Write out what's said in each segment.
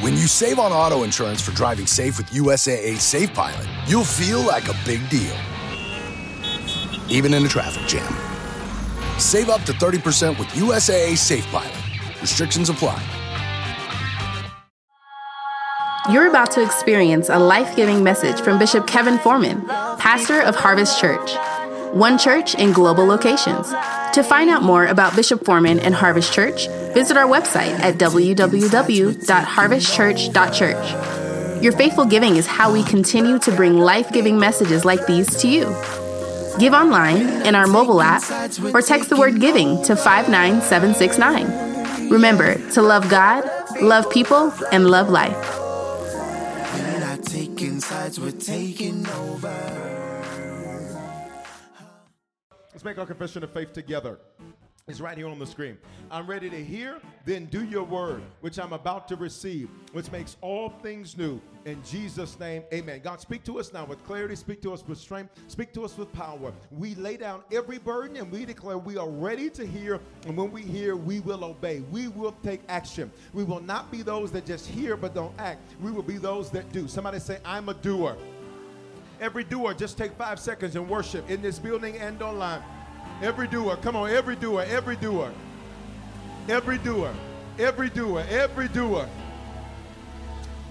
When you save on auto insurance for driving safe with USAA Safe Pilot, you'll feel like a big deal, even in a traffic jam. Save up to 30% with USAA Safe Pilot. Restrictions apply. You're about to experience a life giving message from Bishop Kevin Foreman, pastor of Harvest Church, one church in global locations. To find out more about Bishop Foreman and Harvest Church, visit our website at www.harvestchurch.church. Your faithful giving is how we continue to bring life giving messages like these to you. Give online, in our mobile app, or text the word giving to 59769. Remember to love God, love people, and love life. Make our confession of faith together. It's right here on the screen. I'm ready to hear, then do your word, which I'm about to receive, which makes all things new. In Jesus' name, amen. God, speak to us now with clarity, speak to us with strength, speak to us with power. We lay down every burden and we declare we are ready to hear. And when we hear, we will obey. We will take action. We will not be those that just hear but don't act. We will be those that do. Somebody say, I'm a doer. Every doer, just take five seconds and worship in this building and online. Every doer, come on, every doer, every doer, every doer, every doer, every doer.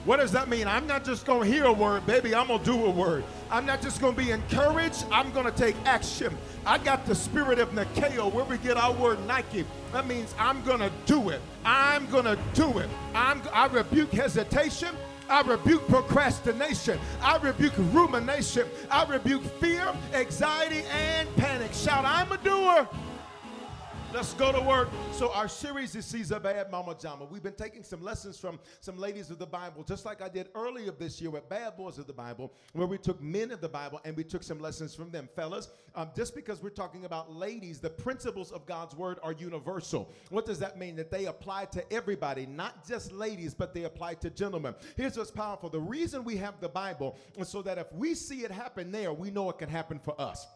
What does that mean? I'm not just going to hear a word, baby. I'm going to do a word. I'm not just going to be encouraged. I'm going to take action. I got the spirit of Nikeo, where we get our word Nike. That means I'm going to do it. I'm going to do it. I'm, I rebuke hesitation. I rebuke procrastination. I rebuke rumination. I rebuke fear, anxiety, and panic. Shout, I'm a doer. Let's go to work. So our series is She's A Bad Mama Jama. We've been taking some lessons from some ladies of the Bible, just like I did earlier this year with Bad Boys of the Bible, where we took men of the Bible and we took some lessons from them. Fellas, um, just because we're talking about ladies, the principles of God's word are universal. What does that mean? That they apply to everybody, not just ladies, but they apply to gentlemen. Here's what's powerful. The reason we have the Bible is so that if we see it happen there, we know it can happen for us.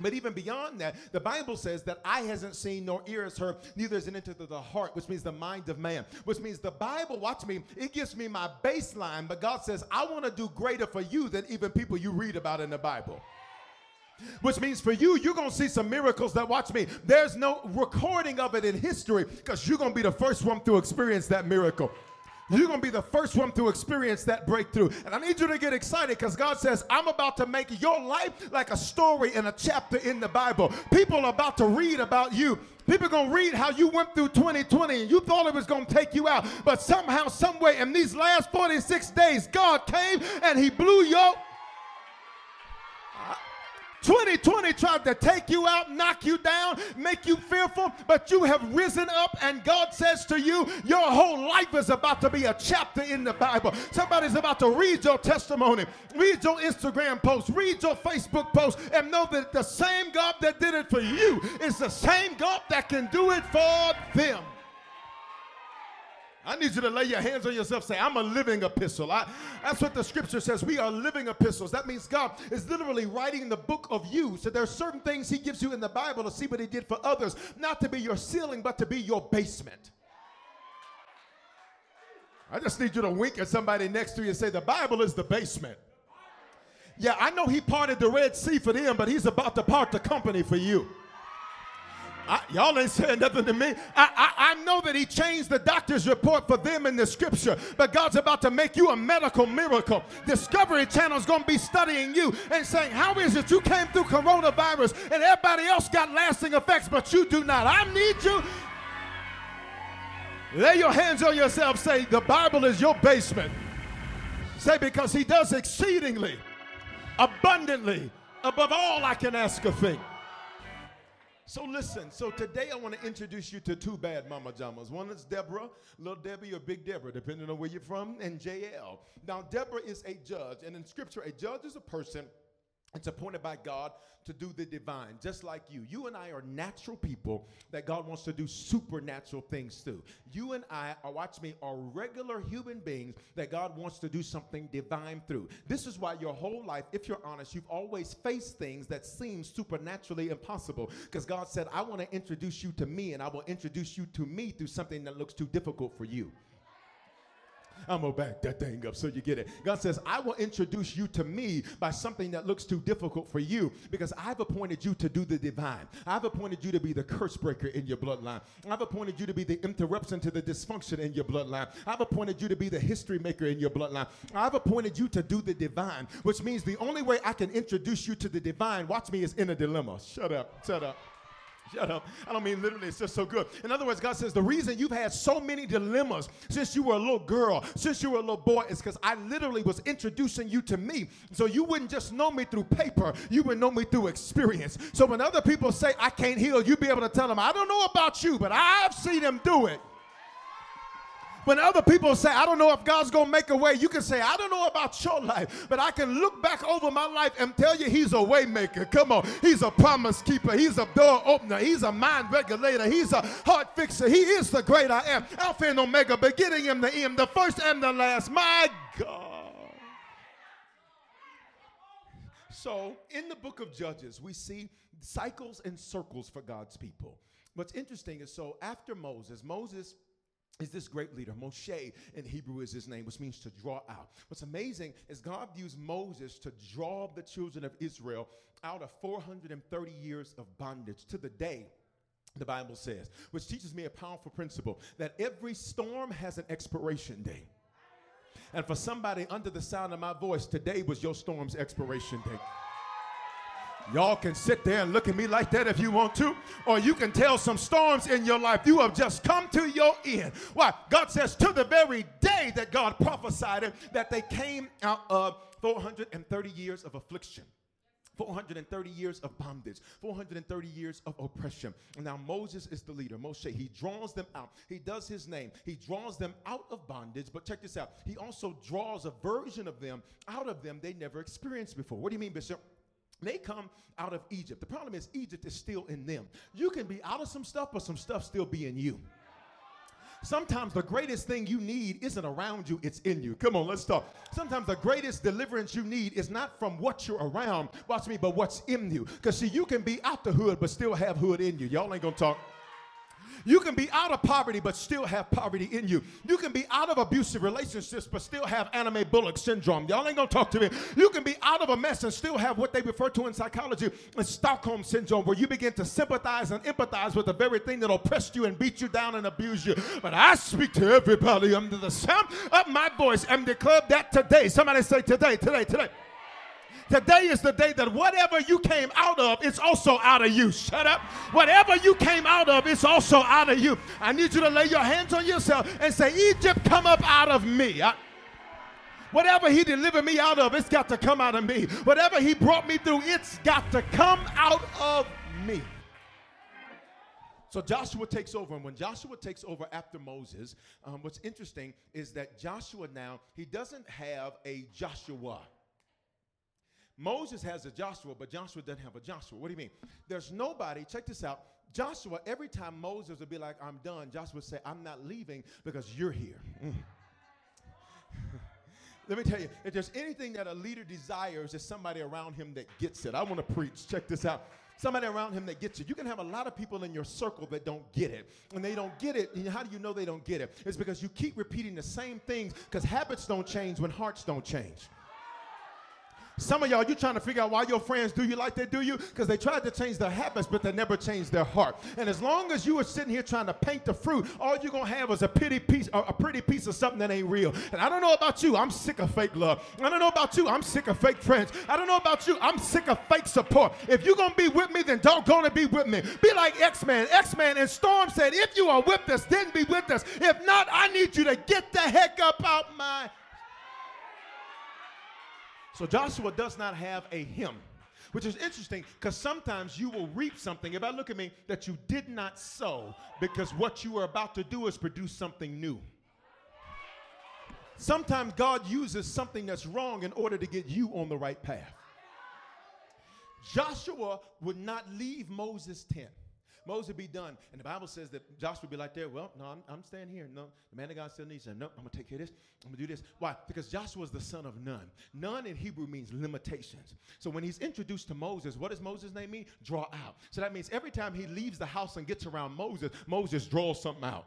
But even beyond that, the Bible says that eye hasn't seen nor ear has heard, neither has it entered the heart, which means the mind of man. Which means the Bible, watch me, it gives me my baseline, but God says, I want to do greater for you than even people you read about in the Bible. Which means for you, you're going to see some miracles that, watch me, there's no recording of it in history because you're going to be the first one to experience that miracle. You're going to be the first one to experience that breakthrough. And I need you to get excited because God says, I'm about to make your life like a story in a chapter in the Bible. People are about to read about you. People are to read how you went through 2020 and you thought it was to take you out. But somehow, someway, in these last 46 days, God came and He blew your 2020 tried to take you out, knock you down, make you fearful, but you have risen up, and God says to you, Your whole life is about to be a chapter in the Bible. Somebody's about to read your testimony, read your Instagram post, read your Facebook post, and know that the same God that did it for you is the same God that can do it for them. I need you to lay your hands on yourself. Say, I'm a living epistle. I, that's what the scripture says. We are living epistles. That means God is literally writing the book of you. So there are certain things He gives you in the Bible to see what He did for others, not to be your ceiling, but to be your basement. I just need you to wink at somebody next to you and say, The Bible is the basement. Yeah, I know He parted the Red Sea for them, but He's about to part the company for you. I, y'all ain't saying nothing to me. I, I, I know that he changed the doctor's report for them in the scripture, but God's about to make you a medical miracle. Discovery Channel is going to be studying you and saying, How is it you came through coronavirus and everybody else got lasting effects, but you do not? I need you. Lay your hands on yourself. Say, The Bible is your basement. Say, Because he does exceedingly, abundantly, above all I can ask a thing. So listen, so today I want to introduce you to two bad mama jamas. One is Deborah, little Debbie or Big Deborah, depending on where you're from, and Jael. Now, Deborah is a judge, and in scripture, a judge is a person it's appointed by God to do the divine, just like you. You and I are natural people that God wants to do supernatural things through. You and I are, watch me, are regular human beings that God wants to do something divine through. This is why your whole life, if you're honest, you've always faced things that seem supernaturally impossible. Because God said, I want to introduce you to me, and I will introduce you to me through something that looks too difficult for you. I'm gonna back that thing up so you get it. God says, I will introduce you to me by something that looks too difficult for you because I've appointed you to do the divine. I've appointed you to be the curse breaker in your bloodline. I've appointed you to be the interruption to the dysfunction in your bloodline. I've appointed you to be the history maker in your bloodline. I've appointed you to do the divine, which means the only way I can introduce you to the divine, watch me, is in a dilemma. Shut up, shut up. Shut up. I don't mean literally, it's just so good. In other words, God says the reason you've had so many dilemmas since you were a little girl, since you were a little boy, is because I literally was introducing you to me. So you wouldn't just know me through paper, you would know me through experience. So when other people say, I can't heal, you'd be able to tell them, I don't know about you, but I've seen them do it. When other people say, I don't know if God's going to make a way, you can say, I don't know about your life, but I can look back over my life and tell you he's a waymaker. Come on. He's a promise keeper. He's a door opener. He's a mind regulator. He's a heart fixer. He is the great I am. Alpha and Omega, beginning and the end, the first and the last. My God. So, in the book of Judges, we see cycles and circles for God's people. What's interesting is so after Moses, Moses is this great leader. Moshe in Hebrew is his name, which means to draw out. What's amazing is God used Moses to draw the children of Israel out of 430 years of bondage to the day the Bible says, which teaches me a powerful principle that every storm has an expiration date. And for somebody under the sound of my voice, today was your storm's expiration date. Y'all can sit there and look at me like that if you want to, or you can tell some storms in your life you have just come to your end. Why? God says to the very day that God prophesied it, that they came out of 430 years of affliction. 430 years of bondage, 430 years of oppression. Now Moses is the leader, Moshe. He draws them out. He does his name. He draws them out of bondage. But check this out. He also draws a version of them out of them they never experienced before. What do you mean, Bishop? They come out of Egypt. The problem is, Egypt is still in them. You can be out of some stuff, but some stuff still be in you. Sometimes the greatest thing you need isn't around you, it's in you. Come on, let's talk. Sometimes the greatest deliverance you need is not from what you're around, watch me, but what's in you. Because see, you can be out the hood, but still have hood in you. Y'all ain't gonna talk. You can be out of poverty but still have poverty in you. You can be out of abusive relationships but still have anime Bullock syndrome. Y'all ain't gonna talk to me. You can be out of a mess and still have what they refer to in psychology as Stockholm syndrome, where you begin to sympathize and empathize with the very thing that oppressed you and beat you down and abuse you. But I speak to everybody under the sound of my voice and declare that today. Somebody say today, today, today. Today is the day that whatever you came out of, it's also out of you. Shut up. Whatever you came out of, it's also out of you. I need you to lay your hands on yourself and say, Egypt, come up out of me. I, Whatever he delivered me out of, it's got to come out of me. Whatever he brought me through, it's got to come out of me. So Joshua takes over, and when Joshua takes over after Moses, um, what's interesting is that Joshua now, he doesn't have a Joshua. Moses has a Joshua, but Joshua doesn't have a Joshua. What do you mean? There's nobody, check this out. Joshua, every time Moses would be like, I'm done, Joshua would say, I'm not leaving because you're here. Mm. Let me tell you, if there's anything that a leader desires, is somebody around him that gets it. I want to preach. Check this out. Somebody around him that gets it. You can have a lot of people in your circle that don't get it. And they don't get it. How do you know they don't get it? It's because you keep repeating the same things because habits don't change when hearts don't change. Some of y'all, you're trying to figure out why your friends do you like they do you because they tried to change their habits, but they never changed their heart. And as long as you are sitting here trying to paint the fruit, all you're gonna have is a pretty piece, a pretty piece of something that ain't real. And I don't know about you, I'm sick of fake love. I don't know about you, I'm sick of fake friends. I don't know about you, I'm sick of fake support. If you're gonna be with me, then don't gonna be with me. Be like X-Men. X-Men and Storm said, if you are with us, then be with us. If not, I need you to get the heck up out my so Joshua does not have a him. Which is interesting because sometimes you will reap something. If I look at me, that you did not sow because what you are about to do is produce something new. Sometimes God uses something that's wrong in order to get you on the right path. Joshua would not leave Moses' tent. Moses be done. And the Bible says that Joshua would be like there, well, no, I'm, I'm staying here. No, the man of God said, he said, no, I'm going to take care of this. I'm going to do this. Why? Because Joshua is the son of Nun. Nun in Hebrew means limitations. So when he's introduced to Moses, what does Moses' name mean? Draw out. So that means every time he leaves the house and gets around Moses, Moses draws something out.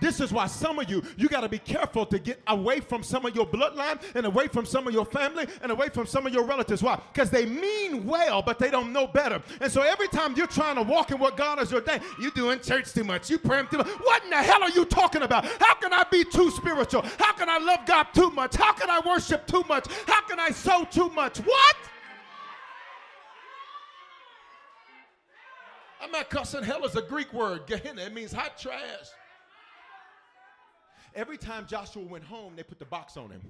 This is why some of you, you got to be careful to get away from some of your bloodline and away from some of your family and away from some of your relatives. Why? Because they mean well, but they don't know better. And so every time you're trying to walk in what God has ordained, you're doing church too much, you praying too much. What in the hell are you talking about? How can I be too spiritual? How can I love God too much? How can I worship too much? How can I sow too much? What? I'm not cussing. Hell is a Greek word. Gehenna. It means hot trash. Every time Joshua went home, they put the box on him.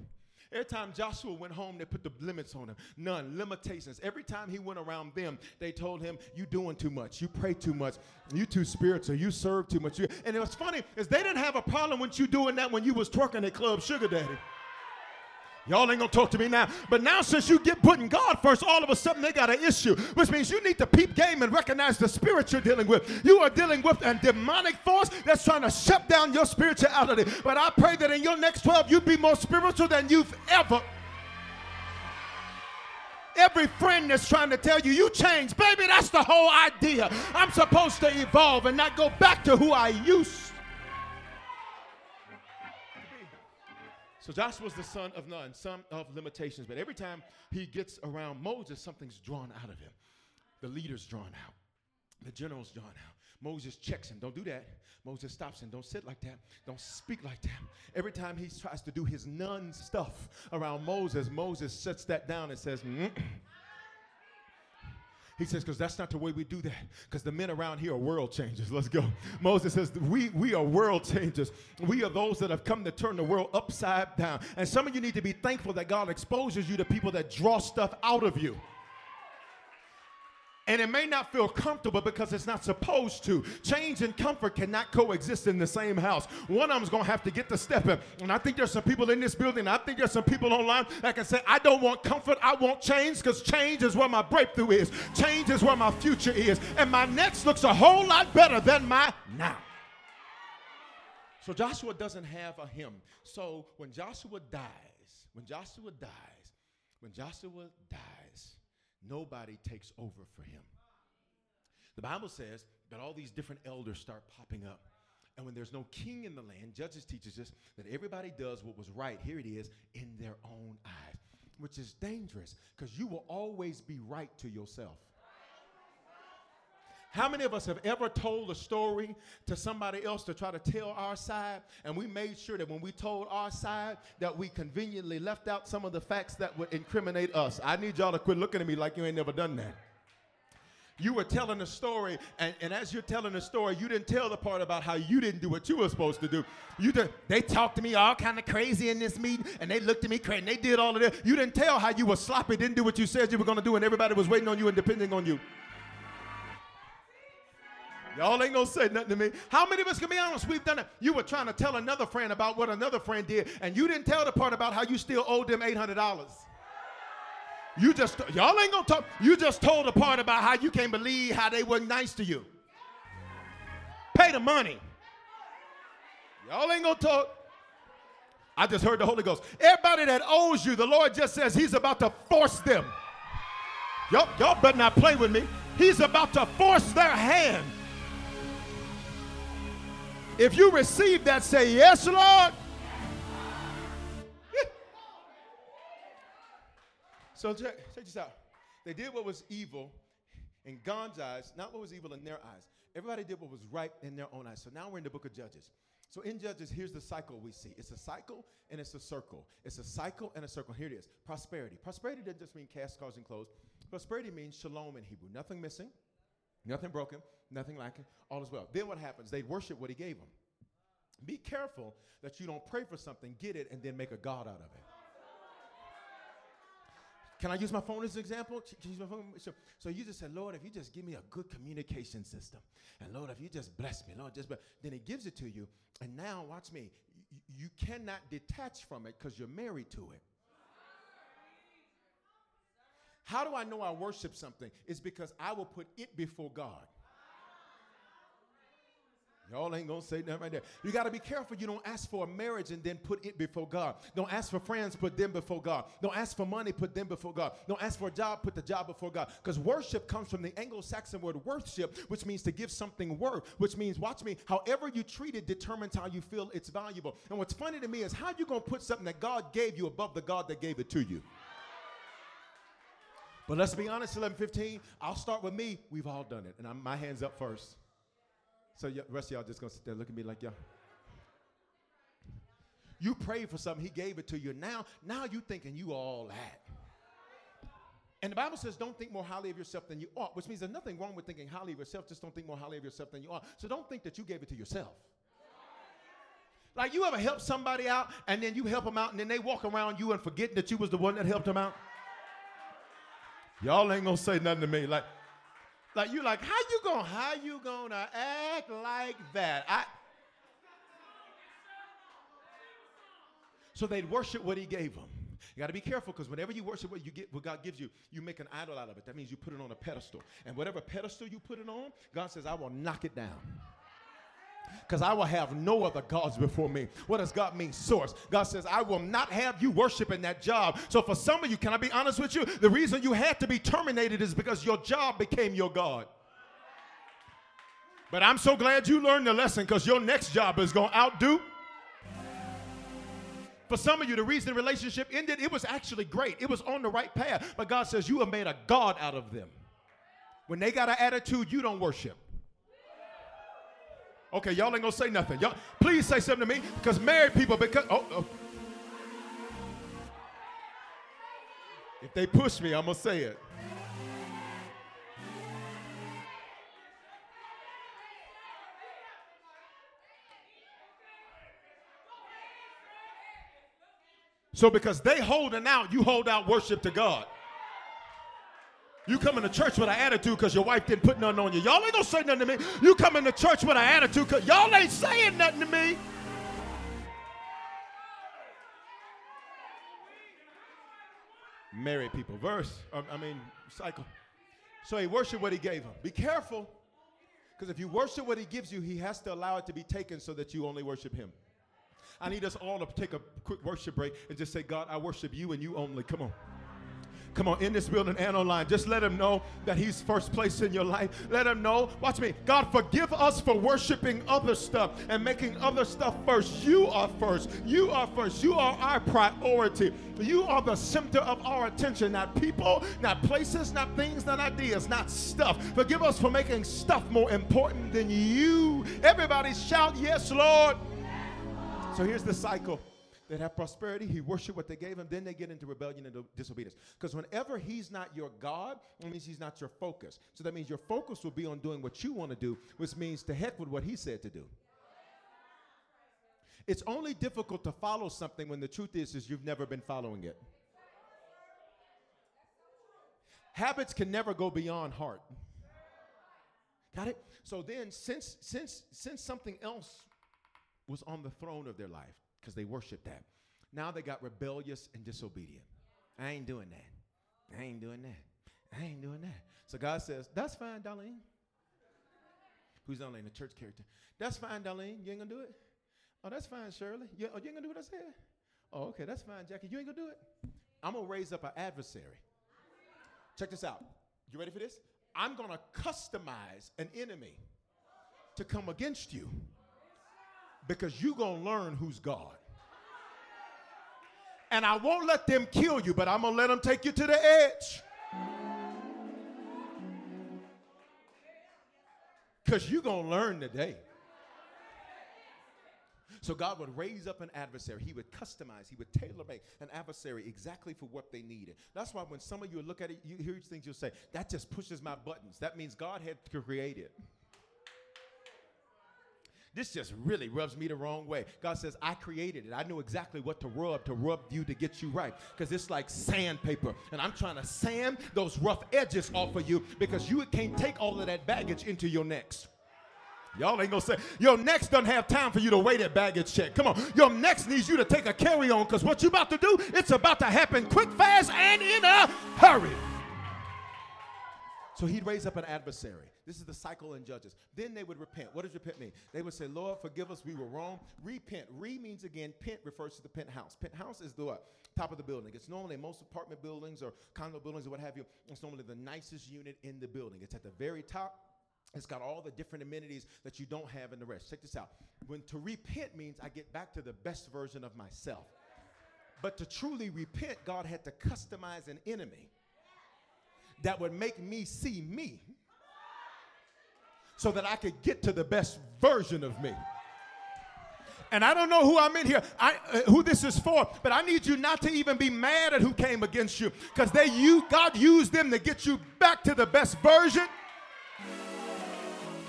Every time Joshua went home, they put the limits on him. None, limitations. Every time he went around them, they told him, You doing too much. You pray too much. You too spiritual. You serve too much. And it was funny, is they didn't have a problem with you doing that when you was twerking at Club Sugar Daddy. Y'all ain't gonna talk to me now. But now, since you get putting God first, all of a sudden they got an issue, which means you need to peep game and recognize the spirit you're dealing with. You are dealing with a demonic force that's trying to shut down your spirituality. But I pray that in your next 12, you be more spiritual than you've ever. Every friend that's trying to tell you, you change, baby, that's the whole idea. I'm supposed to evolve and not go back to who I used So Joshua's the son of Nun, son of limitations. But every time he gets around Moses, something's drawn out of him. The leader's drawn out. The general's drawn out. Moses checks him. Don't do that. Moses stops him. Don't sit like that. Don't speak like that. Every time he tries to do his nun stuff around Moses, Moses sets that down and says, Mm-mm. He says, because that's not the way we do that. Because the men around here are world changers. Let's go. Moses says, we, we are world changers. We are those that have come to turn the world upside down. And some of you need to be thankful that God exposes you to people that draw stuff out of you. And it may not feel comfortable because it's not supposed to. Change and comfort cannot coexist in the same house. One of them's going to have to get the step in. And I think there's some people in this building, I think there's some people online that can say, I don't want comfort, I want change because change is where my breakthrough is. Change is where my future is. And my next looks a whole lot better than my now. So Joshua doesn't have a hymn. So when Joshua dies, when Joshua dies, when Joshua dies, nobody takes over for him. The Bible says that all these different elders start popping up. And when there's no king in the land, Judges teaches us that everybody does what was right, here it is, in their own eyes, which is dangerous because you will always be right to yourself. How many of us have ever told a story to somebody else to try to tell our side, and we made sure that when we told our side that we conveniently left out some of the facts that would incriminate us? I need y'all to quit looking at me like you ain't never done that. You were telling a story, and, and as you're telling the story, you didn't tell the part about how you didn't do what you were supposed to do. You did, they talked to me all kind of crazy in this meeting, and they looked at me crazy, and they did all of this. You didn't tell how you were sloppy, didn't do what you said you were going to do, and everybody was waiting on you and depending on you. Y'all ain't gonna say nothing to me. How many of us can be honest? We've done it. You were trying to tell another friend about what another friend did, and you didn't tell the part about how you still owed them $800. You just, y'all ain't gonna talk. You just told the part about how you can't believe how they were nice to you. Pay the money. Y'all ain't gonna talk. I just heard the Holy Ghost. Everybody that owes you, the Lord just says He's about to force them. Y'all, y'all better not play with me. He's about to force their hand. If you receive that, say, Yes, Lord. So check, check this out. They did what was evil in God's eyes, not what was evil in their eyes. Everybody did what was right in their own eyes. So now we're in the book of Judges. So in Judges, here's the cycle we see. It's a cycle and it's a circle. It's a cycle and a circle. Here it is. Prosperity. Prosperity doesn't just mean cast, cars, and clothes. Prosperity means shalom in Hebrew. Nothing missing, nothing broken, nothing lacking, all is well. Then what happens? They worship what he gave them. Be careful that you don't pray for something, get it, and then make a God out of it. Can I use my phone as an example? So, so you just said, Lord, if you just give me a good communication system, and Lord, if you just bless me, Lord, just bless. then He gives it to you, and now watch me. You cannot detach from it because you're married to it. How do I know I worship something? It's because I will put it before God. Y'all ain't gonna say nothing right there. You gotta be careful. You don't ask for a marriage and then put it before God. Don't ask for friends, put them before God. Don't ask for money, put them before God. Don't ask for a job, put the job before God. Because worship comes from the Anglo-Saxon word worship, which means to give something worth, which means, watch me, however you treat it determines how you feel it's valuable. And what's funny to me is how you gonna put something that God gave you above the God that gave it to you. But let's be honest, 11:15. I'll start with me. We've all done it, and I'm, my hands up first. So the rest of y'all just gonna sit there, look at me like y'all. You prayed for something, He gave it to you. Now, now you thinking you all that. And the Bible says, don't think more highly of yourself than you ought, which means there's nothing wrong with thinking highly of yourself. Just don't think more highly of yourself than you ought. So don't think that you gave it to yourself. Like you ever help somebody out and then you help them out and then they walk around you and forgetting that you was the one that helped them out? Y'all ain't gonna say nothing to me. Like, like you like, how you gonna how you gonna act like that? I so they'd worship what he gave them. You got to be careful because whenever you worship what you get, what God gives you, you make an idol out of it. That means you put it on a pedestal, and whatever pedestal you put it on, God says, "I will knock it down." Because I will have no other gods before me. What does God mean? Source. God says, I will not have you worshiping that job. So for some of you, can I be honest with you? The reason you had to be terminated is because your job became your God. But I'm so glad you learned the lesson because your next job is going to outdo. For some of you, the reason the relationship ended, it was actually great. It was on the right path. But God says, You have made a God out of them. When they got an attitude, you don't worship. Okay, y'all ain't gonna say nothing. Y'all, please say something to me, because married people, because oh, oh. if they push me, I'm gonna say it. So because they holding out, you hold out worship to God. You coming to church with an attitude because your wife didn't put nothing on you. Y'all ain't gonna say nothing to me. You coming to church with an attitude because y'all ain't saying nothing to me. Married people, verse, I mean, cycle. So he worshiped what he gave him. Be careful, because if you worship what he gives you, he has to allow it to be taken so that you only worship him. I need us all to take a quick worship break and just say, God, I worship you and you only. Come on. Come on, in this building and online. Just let him know that he's first place in your life. Let him know. Watch me. God, forgive us for worshiping other stuff and making other stuff first. You are first. You are first. You are our priority. You are the center of our attention, not people, not places, not things, not ideas, not stuff. Forgive us for making stuff more important than you. Everybody shout, Yes, Lord. So here's the cycle that have prosperity, he worship what they gave him, then they get into rebellion and disobedience. Because whenever he's not your God, it means he's not your focus. So that means your focus will be on doing what you want to do, which means to heck with what he said to do. It's only difficult to follow something when the truth is, is you've never been following it. Habits can never go beyond heart. Got it? So then since since since something else was on the throne of their life, because they worship that. Now they got rebellious and disobedient. I ain't doing that. I ain't doing that. I ain't doing that. So God says, That's fine, Darlene. Who's Darlene? The church character. That's fine, Darlene. You ain't gonna do it? Oh, that's fine, Shirley. You, oh, you ain't gonna do what I said? Oh, okay, that's fine, Jackie. You ain't gonna do it? I'm gonna raise up an adversary. Check this out. You ready for this? I'm gonna customize an enemy to come against you because you're to learn who's God. And I won't let them kill you, but I'm going to let them take you to the edge. Because you're going to learn today. So God would raise up an adversary. He would customize, he would tailor make an adversary exactly for what they needed. That's why when some of you look at it, you hear things, you'll say, that just pushes my buttons. That means God had to create it. This just really rubs me the wrong way. God says, I created it. I know exactly what to rub to rub you to get you right. Because it's like sandpaper. And I'm trying to sand those rough edges off of you because you can't take all of that baggage into your next. Y'all ain't gonna say your next doesn't have time for you to wait at baggage check. Come on, your next needs you to take a carry on because what you about to do, it's about to happen quick, fast, and in a hurry. So he'd raise up an adversary. This is the cycle in Judges. Then they would repent. What does repent mean? They would say, Lord, forgive us, we were wrong. Repent. Re means again, pent refers to the penthouse. Penthouse is the what? Top of the building. It's normally most apartment buildings or condo buildings or what have you. It's normally the nicest unit in the building. It's at the very top. It's got all the different amenities that you don't have in the rest. Check this out. When to repent means I get back to the best version of myself. But to truly repent, God had to customize an enemy that would make me see me so that I could get to the best version of me. And I don't know who I'm in here, I, uh, who this is for, but I need you not to even be mad at who came against you, because they you God used them to get you back to the best version.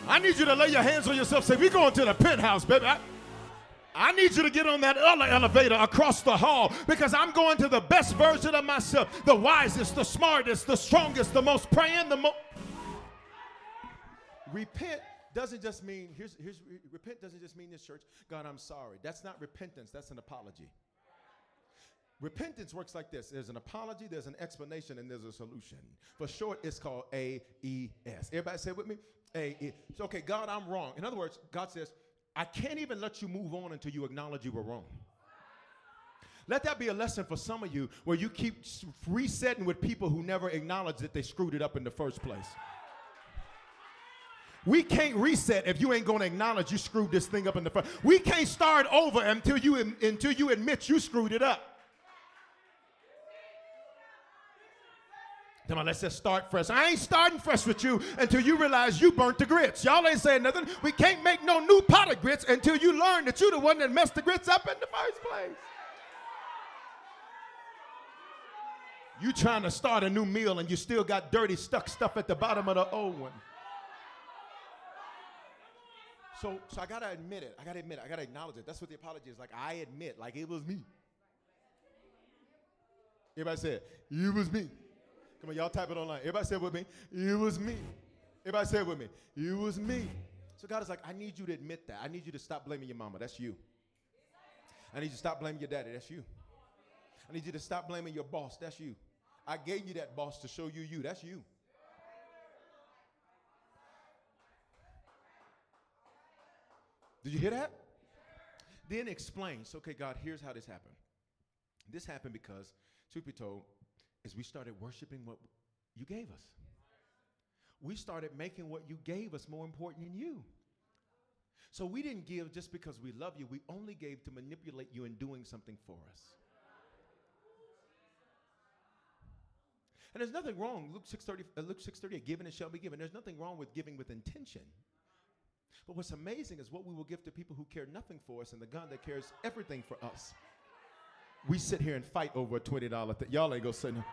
I need you to lay your hands on yourself. Say, we're going to the penthouse, baby. I, I need you to get on that other elevator across the hall because I'm going to the best version of myself, the wisest, the smartest, the strongest, the most praying, the most. Repent doesn't just mean, here's, here's, repent doesn't just mean this church, God, I'm sorry. That's not repentance, that's an apology. Repentance works like this there's an apology, there's an explanation, and there's a solution. For short, it's called A E S. Everybody say with me? A. So, okay, God, I'm wrong. In other words, God says, I can't even let you move on until you acknowledge you were wrong. Let that be a lesson for some of you where you keep resetting with people who never acknowledge that they screwed it up in the first place. We can't reset if you ain't going to acknowledge you screwed this thing up in the first. We can't start over until you until you admit you screwed it up. Come on, let's just start fresh. I ain't starting fresh with you until you realize you burnt the grits. Y'all ain't saying nothing. We can't make no new pot of grits until you learn that you're the one that messed the grits up in the first place. You trying to start a new meal and you still got dirty, stuck stuff at the bottom of the old one. So, so I gotta admit it. I gotta admit it. I gotta acknowledge it. That's what the apology is. Like I admit, like it was me. Everybody said, it was me. Come on, y'all type it online. Everybody said it with me. It was me. Everybody said it with me. It was me. So God is like, I need you to admit that. I need you to stop blaming your mama. That's you. I need you to stop blaming your daddy. That's you. I need you to stop blaming your boss. That's you. I gave you that boss to show you you. That's you. Did you hear that? Then explains, okay, God, here's how this happened. This happened because, truth be told, is we started worshiping what you gave us. We started making what you gave us more important than you. So we didn't give just because we love you. We only gave to manipulate you in doing something for us. And there's nothing wrong. Luke 6:30, uh, Luke 6:38, given it shall be given. There's nothing wrong with giving with intention. But what's amazing is what we will give to people who care nothing for us and the God that cares everything for us. We sit here and fight over a $20 thing. Y'all ain't gonna say no.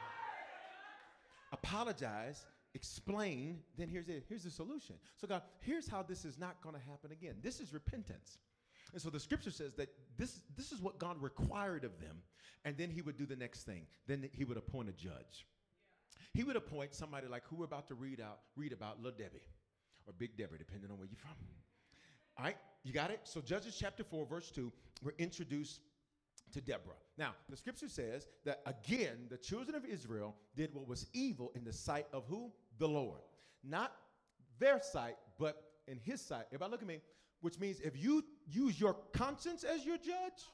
Apologize, explain, then here's it. Here's the solution. So, God, here's how this is not gonna happen again. This is repentance. And so the scripture says that this, this is what God required of them. And then he would do the next thing. Then he would appoint a judge. He would appoint somebody like who we're about to read out, read about, Little Debbie or Big Deborah, depending on where you're from. All right, you got it? So Judges chapter 4, verse 2, we're introduced to Deborah. Now, the scripture says that again, the children of Israel did what was evil in the sight of who? The Lord. Not their sight, but in his sight. Everybody look at me, which means if you use your conscience as your judge,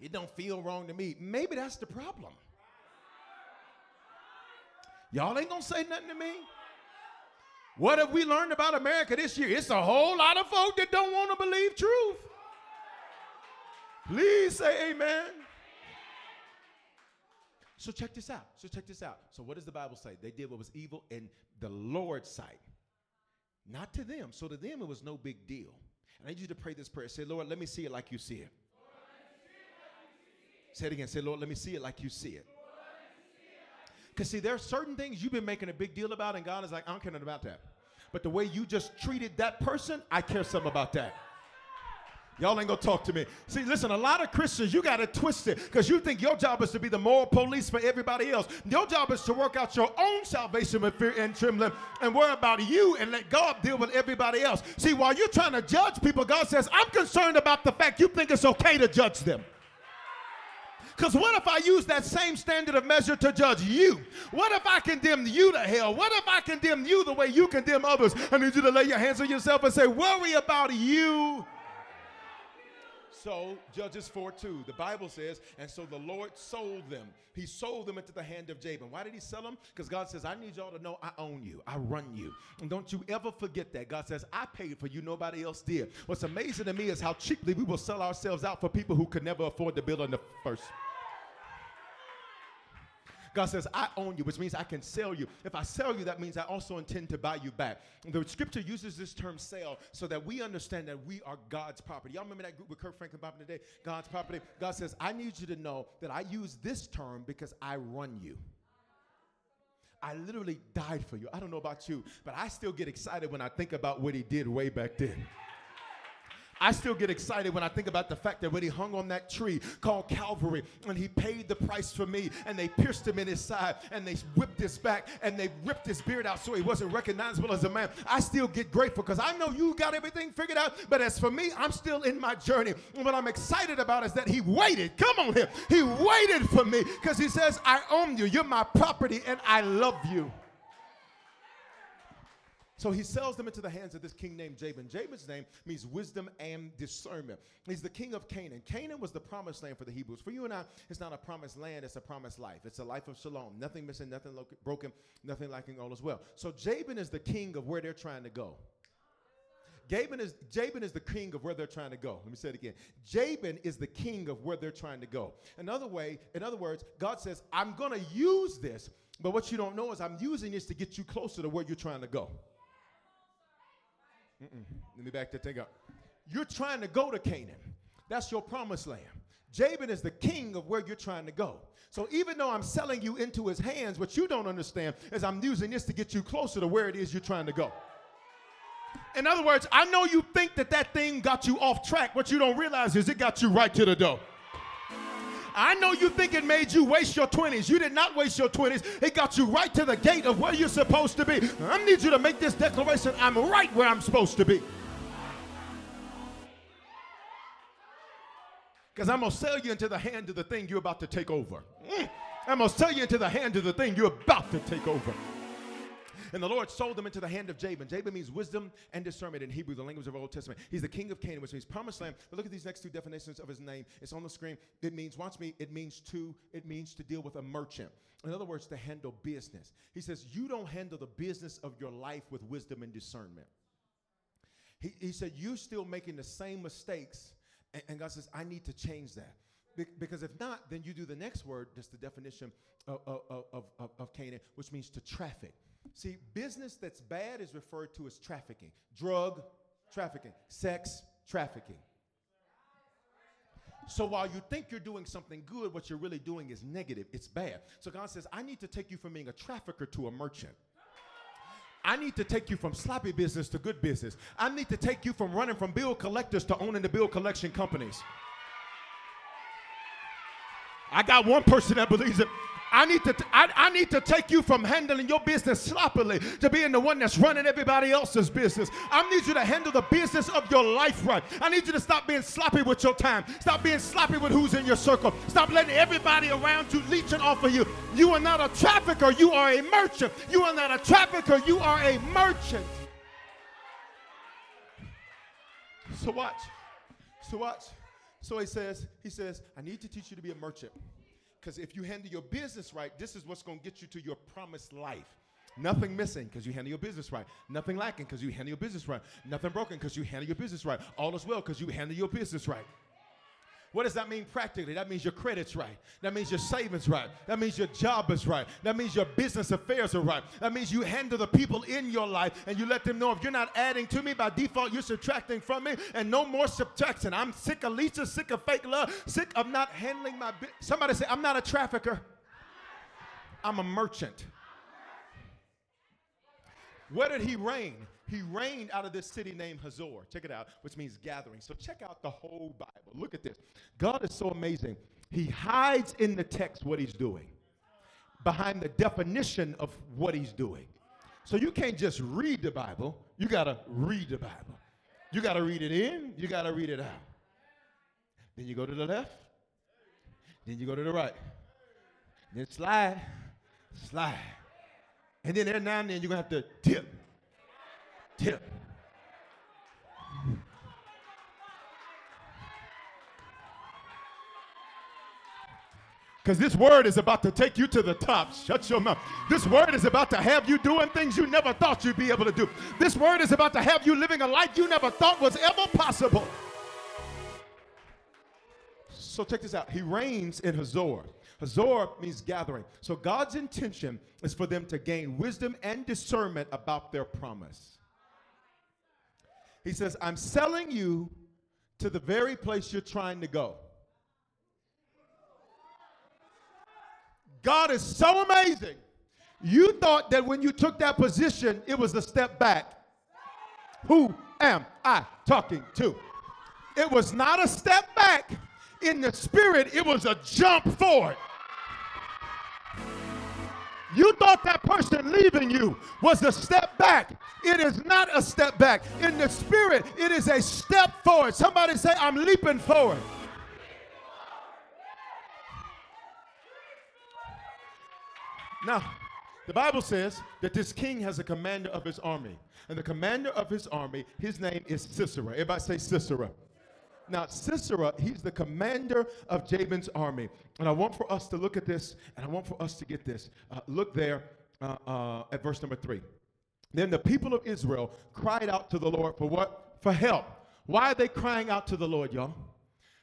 it don't feel wrong to me. Maybe that's the problem. Y'all ain't gonna say nothing to me. What have we learned about America this year? It's a whole lot of folk that don't want to believe truth. Please say amen. So check this out. So check this out. So what does the Bible say? They did what was evil in the Lord's sight. Not to them. So to them it was no big deal. And I need you to pray this prayer. Say, Lord, let me see it like you see it. Say it again. Say, Lord, let me see it like you see it. Because see, there are certain things you've been making a big deal about, and God is like, I don't care nothing about that. But the way you just treated that person, I care something about that. Y'all ain't gonna talk to me. See, listen, a lot of Christians, you got to twist it because you think your job is to be the moral police for everybody else. Your job is to work out your own salvation with fear and trembling and worry about you and let God deal with everybody else. See, while you're trying to judge people, God says, I'm concerned about the fact you think it's okay to judge them. Because what if I use that same standard of measure to judge you? What if I condemn you to hell? What if I condemn you the way you condemn others? I need you to lay your hands on yourself and say, Worry about you so, Judges 4 2, the Bible says, and so the Lord sold them. He sold them into the hand of Jabin. Why did he sell them? Because God says, I need y'all to know I own you, I run you. And don't you ever forget that. God says, I paid for you, nobody else did. What's amazing to me is how cheaply we will sell ourselves out for people who could never afford to build in the first God says, I own you, which means I can sell you. If I sell you, that means I also intend to buy you back. The scripture uses this term sell so that we understand that we are God's property. Y'all remember that group with Kirk Franklin Bible today? God's property. God says, I need you to know that I use this term because I run you. I literally died for you. I don't know about you, but I still get excited when I think about what he did way back then. I still get excited when I think about the fact that when he hung on that tree called Calvary and he paid the price for me and they pierced him in his side and they whipped his back and they ripped his beard out so he wasn't recognizable as a man. I still get grateful because I know you got everything figured out, but as for me, I'm still in my journey. And what I'm excited about is that he waited. Come on here. He waited for me because he says, I own you. You're my property and I love you. So he sells them into the hands of this king named Jabin. Jabin's name means wisdom and discernment. He's the king of Canaan. Canaan was the promised land for the Hebrews. For you and I, it's not a promised land, it's a promised life. It's a life of shalom. Nothing missing, nothing lo- broken, nothing lacking, all as well. So Jabin is the king of where they're trying to go. Jabin is, Jabin is the king of where they're trying to go. Let me say it again. Jabin is the king of where they're trying to go. Another way, in other words, God says, I'm going to use this, but what you don't know is I'm using this to get you closer to where you're trying to go. Mm-mm. Let me back that thing up. You're trying to go to Canaan. That's your promised land. Jabin is the king of where you're trying to go. So even though I'm selling you into his hands, what you don't understand is I'm using this to get you closer to where it is you're trying to go. In other words, I know you think that that thing got you off track. What you don't realize is it got you right to the door. I know you think it made you waste your 20s. You did not waste your 20s. It got you right to the gate of where you're supposed to be. I need you to make this declaration I'm right where I'm supposed to be. Because I'm going to sell you into the hand of the thing you're about to take over. Mm. I'm going to sell you into the hand of the thing you're about to take over. And the Lord sold them into the hand of Jabin. Jabin means wisdom and discernment in Hebrew, the language of the Old Testament. He's the king of Canaan, which means promised land. But look at these next two definitions of his name. It's on the screen. It means, watch me, it means to, it means to deal with a merchant. In other words, to handle business. He says, You don't handle the business of your life with wisdom and discernment. He, he said, You're still making the same mistakes. And, and God says, I need to change that. Be- because if not, then you do the next word, that's the definition of, of, of, of Canaan, which means to traffic. See, business that's bad is referred to as trafficking, drug trafficking, sex trafficking. So while you think you're doing something good, what you're really doing is negative. It's bad. So God says, I need to take you from being a trafficker to a merchant. I need to take you from sloppy business to good business. I need to take you from running from bill collectors to owning the bill collection companies. I got one person that believes it. I need to t- I, I need to take you from handling your business sloppily to being the one that's running everybody else's business. I need you to handle the business of your life right. I need you to stop being sloppy with your time. Stop being sloppy with who's in your circle. Stop letting everybody around you leeching off of you. You are not a trafficker, you are a merchant. You are not a trafficker, you are a merchant. So watch. So watch. So he says, he says, I need to teach you to be a merchant. Because if you handle your business right, this is what's going to get you to your promised life. Nothing missing because you handle your business right. Nothing lacking because you handle your business right. Nothing broken because you handle your business right. All is well because you handle your business right. What does that mean practically? That means your credit's right. That means your savings right. That means your job is right. That means your business affairs are right. That means you handle the people in your life and you let them know if you're not adding to me by default, you're subtracting from me and no more subtraction. I'm sick of Lisa, sick of fake love, sick of not handling my business. Somebody say, I'm not a trafficker. I'm a merchant. Where did he reign? He reigned out of this city named Hazor. Check it out, which means gathering. So check out the whole Bible. Look at this. God is so amazing. He hides in the text what he's doing behind the definition of what he's doing. So you can't just read the Bible, you got to read the Bible. You got to read it in, you got to read it out. Then you go to the left, then you go to the right. Then slide, slide. And then every now and then you're going to have to tip, tip. Because this word is about to take you to the top. Shut your mouth. This word is about to have you doing things you never thought you'd be able to do. This word is about to have you living a life you never thought was ever possible. So check this out. He reigns in Hazor. Hazor means gathering. So God's intention is for them to gain wisdom and discernment about their promise. He says, I'm selling you to the very place you're trying to go. God is so amazing. You thought that when you took that position, it was a step back. Who am I talking to? It was not a step back. In the spirit, it was a jump forward. You thought that person leaving you was a step back. It is not a step back. In the spirit, it is a step forward. Somebody say, I'm leaping forward. Now, the Bible says that this king has a commander of his army. And the commander of his army, his name is Sisera. Everybody say Sisera. Now, Sisera, he's the commander of Jabin's army. And I want for us to look at this, and I want for us to get this. Uh, look there uh, uh, at verse number three. Then the people of Israel cried out to the Lord for what? For help. Why are they crying out to the Lord, y'all?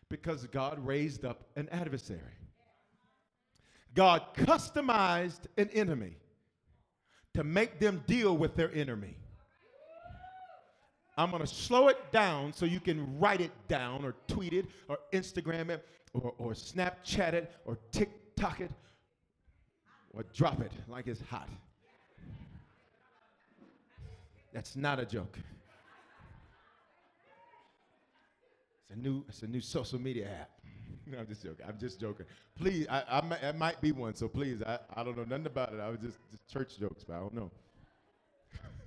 Because God raised up an adversary. God customized an enemy to make them deal with their enemy. I'm going to slow it down so you can write it down or tweet it or Instagram it or, or Snapchat it or TikTok it or drop it like it's hot. That's not a joke. It's a new, it's a new social media app. no, I'm just joking. I'm just joking. Please, I, I, might, I might be one, so please, I, I don't know nothing about it. I was just, just church jokes, but I don't know.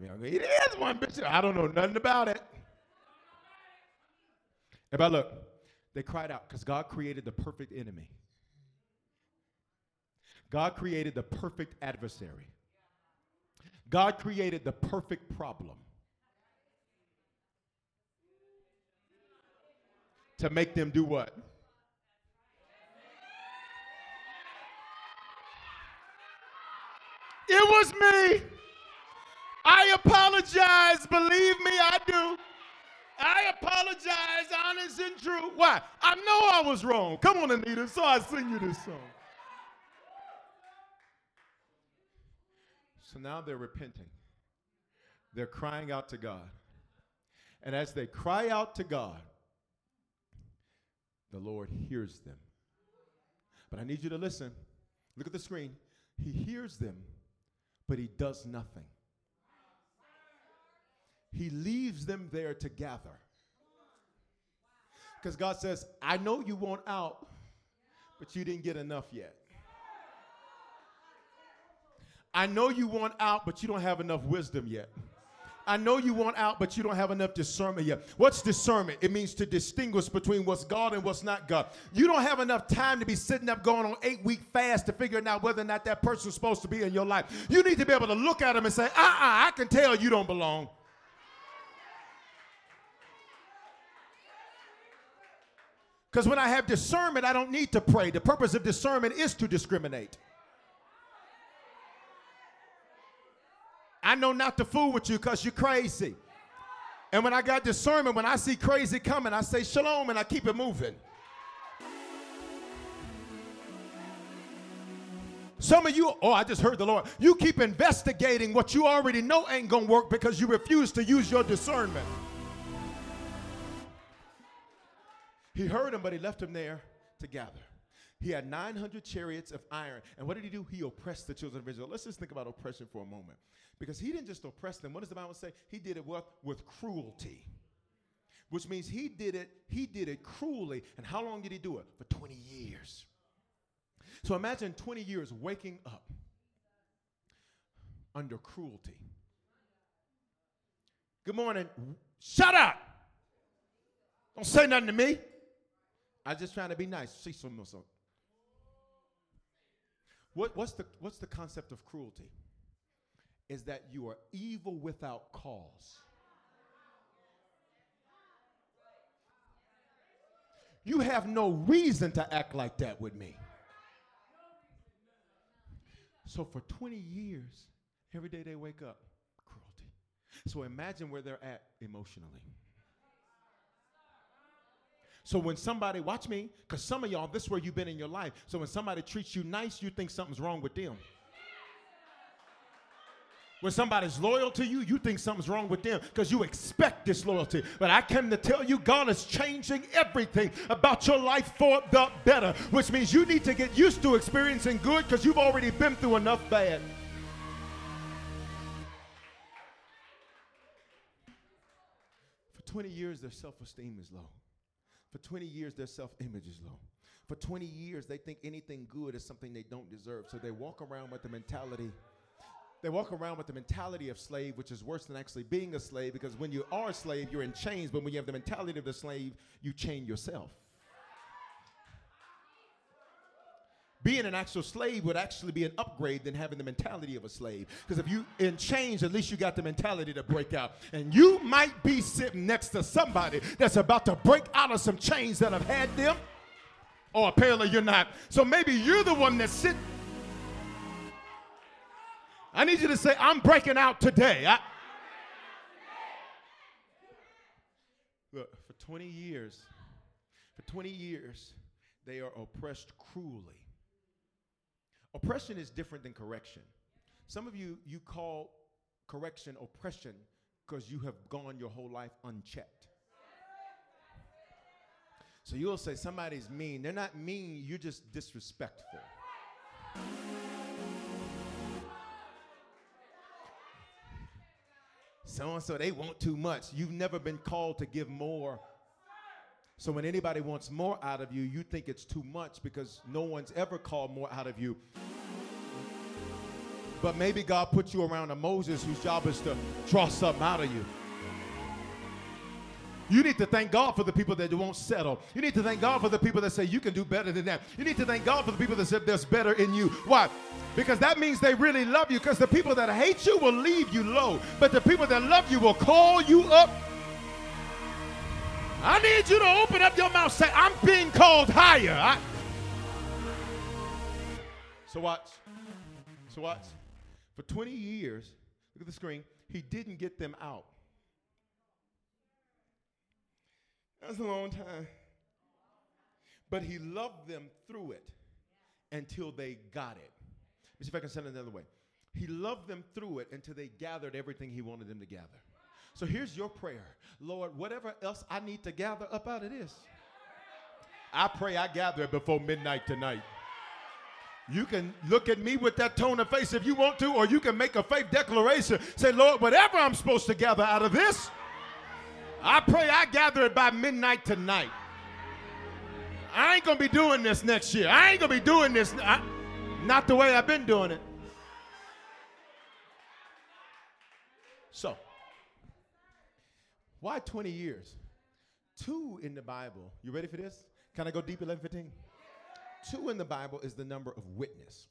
it is one, Bishop. I don't know nothing about it. Everybody look, they cried out because God created the perfect enemy. God created the perfect adversary. God created the perfect problem. To make them do what? It was me. I apologize. Believe me, I do. I apologize, honest and true. Why? I know I was wrong. Come on, Anita, so I sing you this song. So now they're repenting. They're crying out to God. And as they cry out to God, the Lord hears them. But I need you to listen. Look at the screen. He hears them but he does nothing. He leaves them there to gather. Because God says, I know you want out, but you didn't get enough yet. I know you want out, but you don't have enough wisdom yet. I know you want out, but you don't have enough discernment yet. What's discernment? It means to distinguish between what's God and what's not God. You don't have enough time to be sitting up going on eight week fast to figure out whether or not that person's supposed to be in your life. You need to be able to look at them and say, uh uh I can tell you don't belong. Because when I have discernment, I don't need to pray. The purpose of discernment is to discriminate. I know not to fool with you because you're crazy. And when I got discernment, when I see crazy coming, I say shalom and I keep it moving. Some of you, oh, I just heard the Lord. You keep investigating what you already know ain't gonna work because you refuse to use your discernment. He heard him, but he left him there to gather. He had 900 chariots of iron. And what did he do? He oppressed the children of Israel. Let's just think about oppression for a moment. Because he didn't just oppress them. What does the Bible say? He did it with, with cruelty. Which means he did it, he did it cruelly. And how long did he do it? For 20 years. So imagine 20 years waking up under cruelty. Good morning. Shut up. Don't say nothing to me. I just trying to be nice. See some What, what's, the, what's the concept of cruelty? Is that you are evil without cause. You have no reason to act like that with me. So for 20 years, every day they wake up, cruelty. So imagine where they're at emotionally. So when somebody, watch me, because some of y'all, this is where you've been in your life. So when somebody treats you nice, you think something's wrong with them. When somebody's loyal to you, you think something's wrong with them because you expect disloyalty. But I came to tell you, God is changing everything about your life for the better, which means you need to get used to experiencing good because you've already been through enough bad. For 20 years, their self esteem is low. For 20 years, their self image is low. For 20 years, they think anything good is something they don't deserve. So they walk around with the mentality. They walk around with the mentality of slave, which is worse than actually being a slave because when you are a slave, you're in chains. But when you have the mentality of the slave, you chain yourself. Being an actual slave would actually be an upgrade than having the mentality of a slave. Because if you in chains, at least you got the mentality to break out. And you might be sitting next to somebody that's about to break out of some chains that have had them. Or apparently you're not. So maybe you're the one that's sitting. I need you to say, I'm breaking out today. I, Look, for 20 years, for 20 years, they are oppressed cruelly. Oppression is different than correction. Some of you, you call correction oppression because you have gone your whole life unchecked. So you'll say somebody's mean. They're not mean, you're just disrespectful. So and so, they want too much. You've never been called to give more. So when anybody wants more out of you, you think it's too much because no one's ever called more out of you. But maybe God put you around a Moses whose job is to draw something out of you. You need to thank God for the people that won't settle. You need to thank God for the people that say you can do better than that. You need to thank God for the people that said there's better in you. Why? Because that means they really love you. Because the people that hate you will leave you low. But the people that love you will call you up. I need you to open up your mouth. Say, I'm being called higher. I... So watch. So watch. For 20 years, look at the screen, he didn't get them out. That's a long time. But he loved them through it until they got it. Let me see if I can say it another way. He loved them through it until they gathered everything he wanted them to gather. So here's your prayer Lord, whatever else I need to gather up out of this, I pray I gather it before midnight tonight. You can look at me with that tone of face if you want to, or you can make a faith declaration. Say, Lord, whatever I'm supposed to gather out of this, I pray I gather it by midnight tonight. I ain't gonna be doing this next year. I ain't gonna be doing this, I, not the way I've been doing it. So, why 20 years? Two in the Bible. You ready for this? Can I go deep 11, 15? Two in the Bible is the number of witness.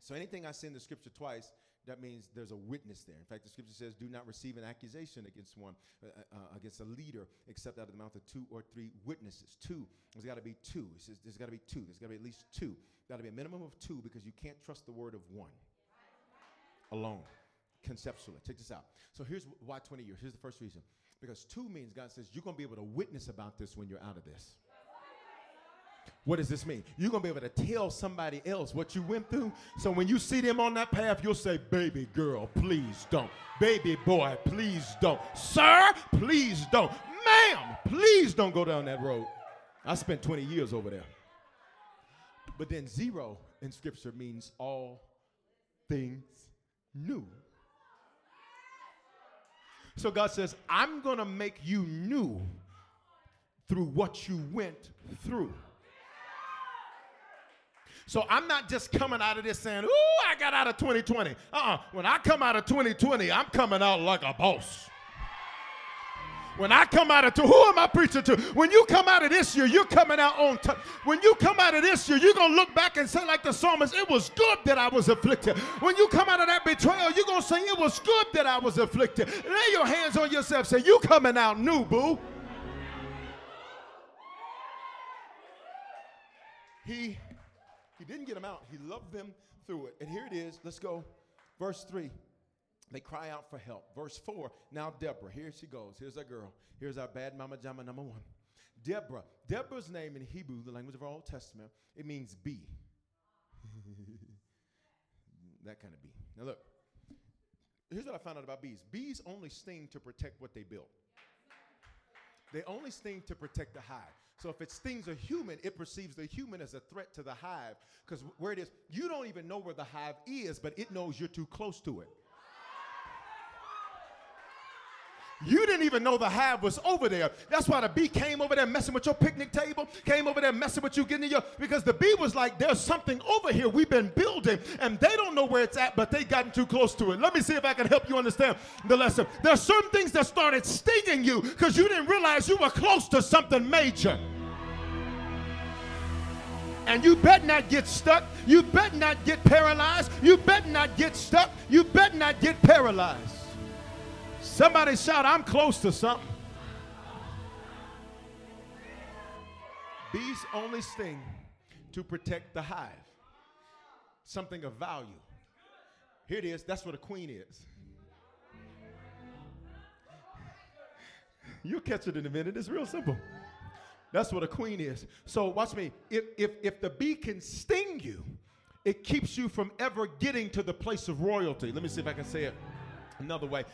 So anything I say in the scripture twice, that means there's a witness there. In fact, the scripture says, "Do not receive an accusation against one, uh, uh, uh against a leader, except out of the mouth of two or three witnesses." Two. There's got to be two. It says there's got to be two. There's got to be at least two. Got to be a minimum of two because you can't trust the word of one alone. Conceptually, check this out. So here's why 20 years. Here's the first reason. Because two means God says you're going to be able to witness about this when you're out of this. What does this mean? You're going to be able to tell somebody else what you went through. So when you see them on that path, you'll say, Baby girl, please don't. Baby boy, please don't. Sir, please don't. Ma'am, please don't go down that road. I spent 20 years over there. But then zero in scripture means all things new. So God says, I'm going to make you new through what you went through. So I'm not just coming out of this saying, Ooh, I got out of 2020. Uh uh uh When I come out of 2020, I'm coming out like a boss. When I come out of to, who am I preaching to? When you come out of this year, you're coming out on top. When you come out of this year, you're gonna look back and say, like the psalmist, it was good that I was afflicted. When you come out of that betrayal, you're gonna say, it was good that I was afflicted. Lay your hands on yourself, say, you coming out new, boo. He he didn't get them out. He loved them through it. And here it is. Let's go. Verse 3. They cry out for help. Verse 4. Now Deborah, here she goes. Here's our girl. Here's our bad mama jama number one. Deborah. Deborah's name in Hebrew, the language of our Old Testament, it means bee. that kind of bee. Now look. Here's what I found out about bees. Bees only sting to protect what they build, They only sting to protect the hive. So if it stings a human, it perceives the human as a threat to the hive. Because where it is, you don't even know where the hive is, but it knows you're too close to it. You didn't even know the hive was over there. That's why the bee came over there messing with your picnic table, came over there messing with you, getting in your, because the bee was like, there's something over here we've been building, and they don't know where it's at, but they gotten too close to it. Let me see if I can help you understand the lesson. There's certain things that started stinging you because you didn't realize you were close to something major. And you better not get stuck. You better not get paralyzed. You better not get stuck. You better not get paralyzed. Somebody shout, I'm close to something. Bees only sting to protect the hive, something of value. Here it is. That's what a queen is. You'll catch it in a minute. It's real simple. That's what a queen is. So watch me. If, if, if the bee can sting you, it keeps you from ever getting to the place of royalty. Let me see if I can say it another way.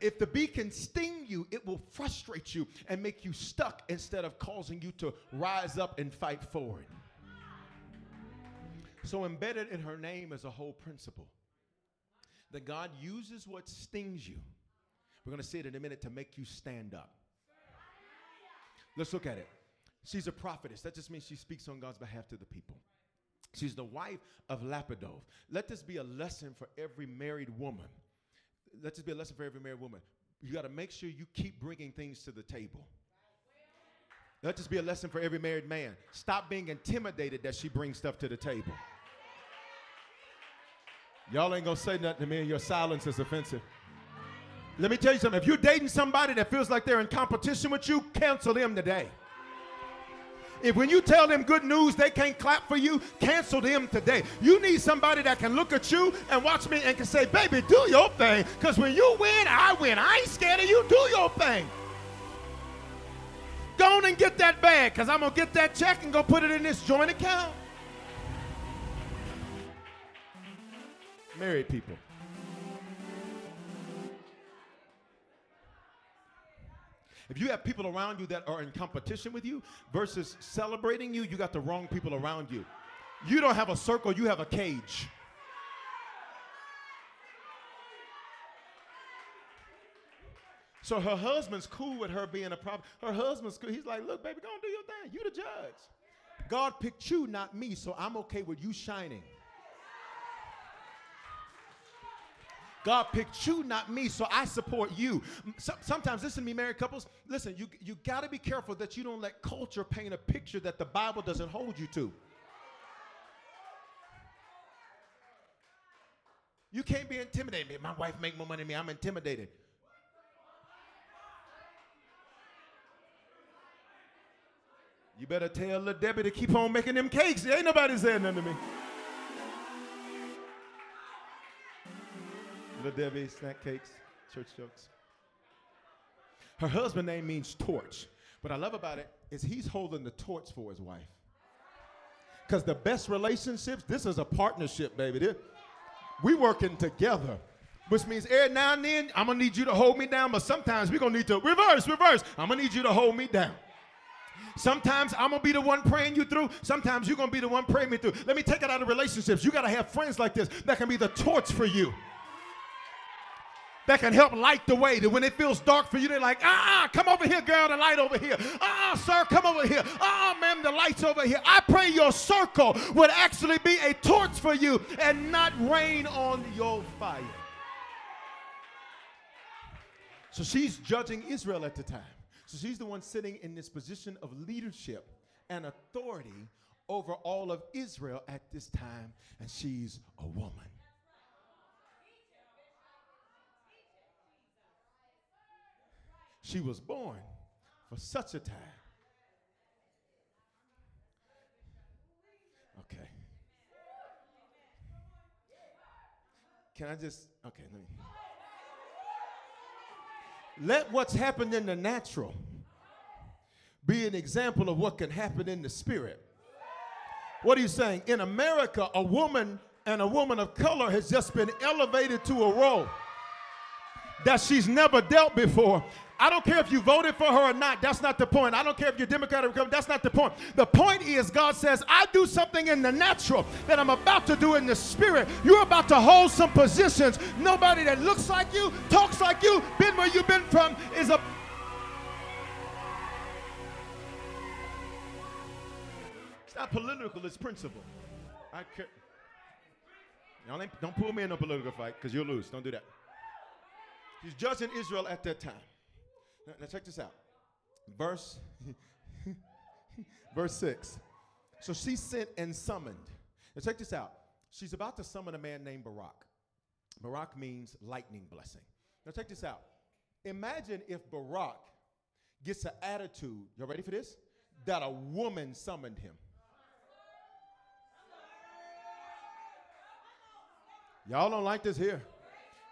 If the bee can sting you, it will frustrate you and make you stuck instead of causing you to rise up and fight forward. So, embedded in her name is a whole principle that God uses what stings you. We're going to see it in a minute to make you stand up. Let's look at it. She's a prophetess. That just means she speaks on God's behalf to the people. She's the wife of Lappidoth. Let this be a lesson for every married woman let this be a lesson for every married woman. You got to make sure you keep bringing things to the table. Let this be a lesson for every married man. Stop being intimidated that she brings stuff to the table. Y'all ain't gonna say nothing to me, and your silence is offensive. Let me tell you something. If you're dating somebody that feels like they're in competition with you, cancel them today. If when you tell them good news, they can't clap for you, cancel them today. You need somebody that can look at you and watch me and can say, baby, do your thing. Because when you win, I win. I ain't scared of you. Do your thing. Go on and get that bag because I'm going to get that check and go put it in this joint account. Married people. If you have people around you that are in competition with you versus celebrating you, you got the wrong people around you. You don't have a circle, you have a cage. So her husband's cool with her being a problem. Her husband's cool. He's like, look, baby, go and do your thing. You the judge. God picked you, not me, so I'm okay with you shining. God picked you, not me, so I support you. So, sometimes, listen to me, married couples, listen, you, you got to be careful that you don't let culture paint a picture that the Bible doesn't hold you to. You can't be intimidated. My wife make more money than me. I'm intimidated. You better tell the Debbie to keep on making them cakes. Ain't nobody saying nothing to me. Little Debbie, snack cakes, church jokes. Her husband name means torch. What I love about it is he's holding the torch for his wife. Because the best relationships, this is a partnership, baby. We working together. Which means every now and then, I'm gonna need you to hold me down, but sometimes we're gonna need to reverse, reverse. I'm gonna need you to hold me down. Sometimes I'm gonna be the one praying you through. Sometimes you're gonna be the one praying me through. Let me take it out of relationships. You gotta have friends like this that can be the torch for you. That can help light the way. That when it feels dark for you, they're like, ah, come over here, girl, the light over here. Ah, sir, come over here. Ah, ma'am, the light's over here. I pray your circle would actually be a torch for you and not rain on your fire. So she's judging Israel at the time. So she's the one sitting in this position of leadership and authority over all of Israel at this time, and she's a woman. She was born for such a time. Okay. Can I just, okay, let me. Let what's happened in the natural be an example of what can happen in the spirit. What are you saying? In America, a woman and a woman of color has just been elevated to a role that she's never dealt before. I don't care if you voted for her or not. That's not the point. I don't care if you're Democrat or Republican. That's not the point. The point is, God says, I do something in the natural that I'm about to do in the spirit. You're about to hold some positions. Nobody that looks like you, talks like you, been where you've been from is a. It's not political, it's principle. I care. Y'all don't pull me in a political fight because you'll lose. Don't do that. He's judging Israel at that time. Now, now check this out. Verse verse 6. So she sent and summoned. Now check this out. She's about to summon a man named Barak. Barak means lightning blessing. Now check this out. Imagine if Barak gets an attitude, y'all ready for this? That a woman summoned him. Y'all don't like this here.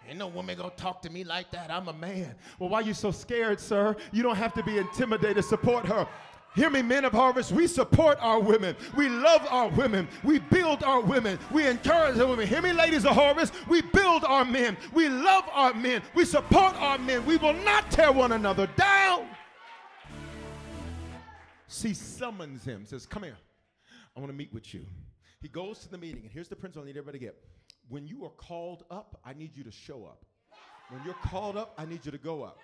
Ain't no woman gonna talk to me like that. I'm a man. Well, why you so scared, sir? You don't have to be intimidated. Support her. Hear me, men of harvest. We support our women. We love our women. We build our women. We encourage our women. Hear me, ladies of harvest. We build our men. We love our men. We support our men. We will not tear one another down. She summons him, says, Come here. I want to meet with you. He goes to the meeting, and here's the principle I need everybody to get when you are called up, I need you to show up. When you're called up, I need you to go up.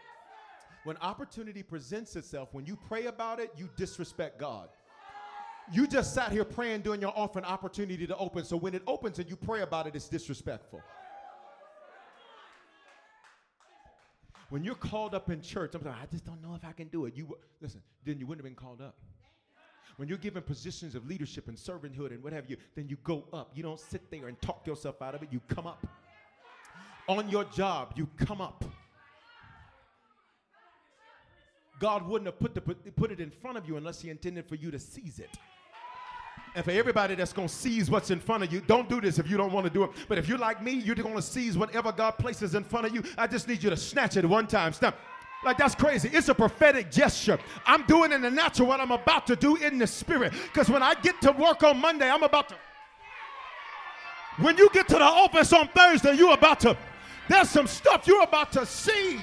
When opportunity presents itself, when you pray about it, you disrespect God. You just sat here praying during your offering opportunity to open. So when it opens and you pray about it, it's disrespectful. When you're called up in church, I'm like, I just don't know if I can do it. You listen, then you wouldn't have been called up. When you're given positions of leadership and servanthood and what have you, then you go up. You don't sit there and talk yourself out of it. You come up. On your job, you come up. God wouldn't have put, the, put it in front of you unless He intended for you to seize it. And for everybody that's going to seize what's in front of you, don't do this if you don't want to do it. But if you're like me, you're going to seize whatever God places in front of you. I just need you to snatch it one time. Stop. Like that's crazy. It's a prophetic gesture. I'm doing in the natural what I'm about to do in the spirit. Because when I get to work on Monday, I'm about to. When you get to the office on Thursday, you're about to. There's some stuff you're about to seize.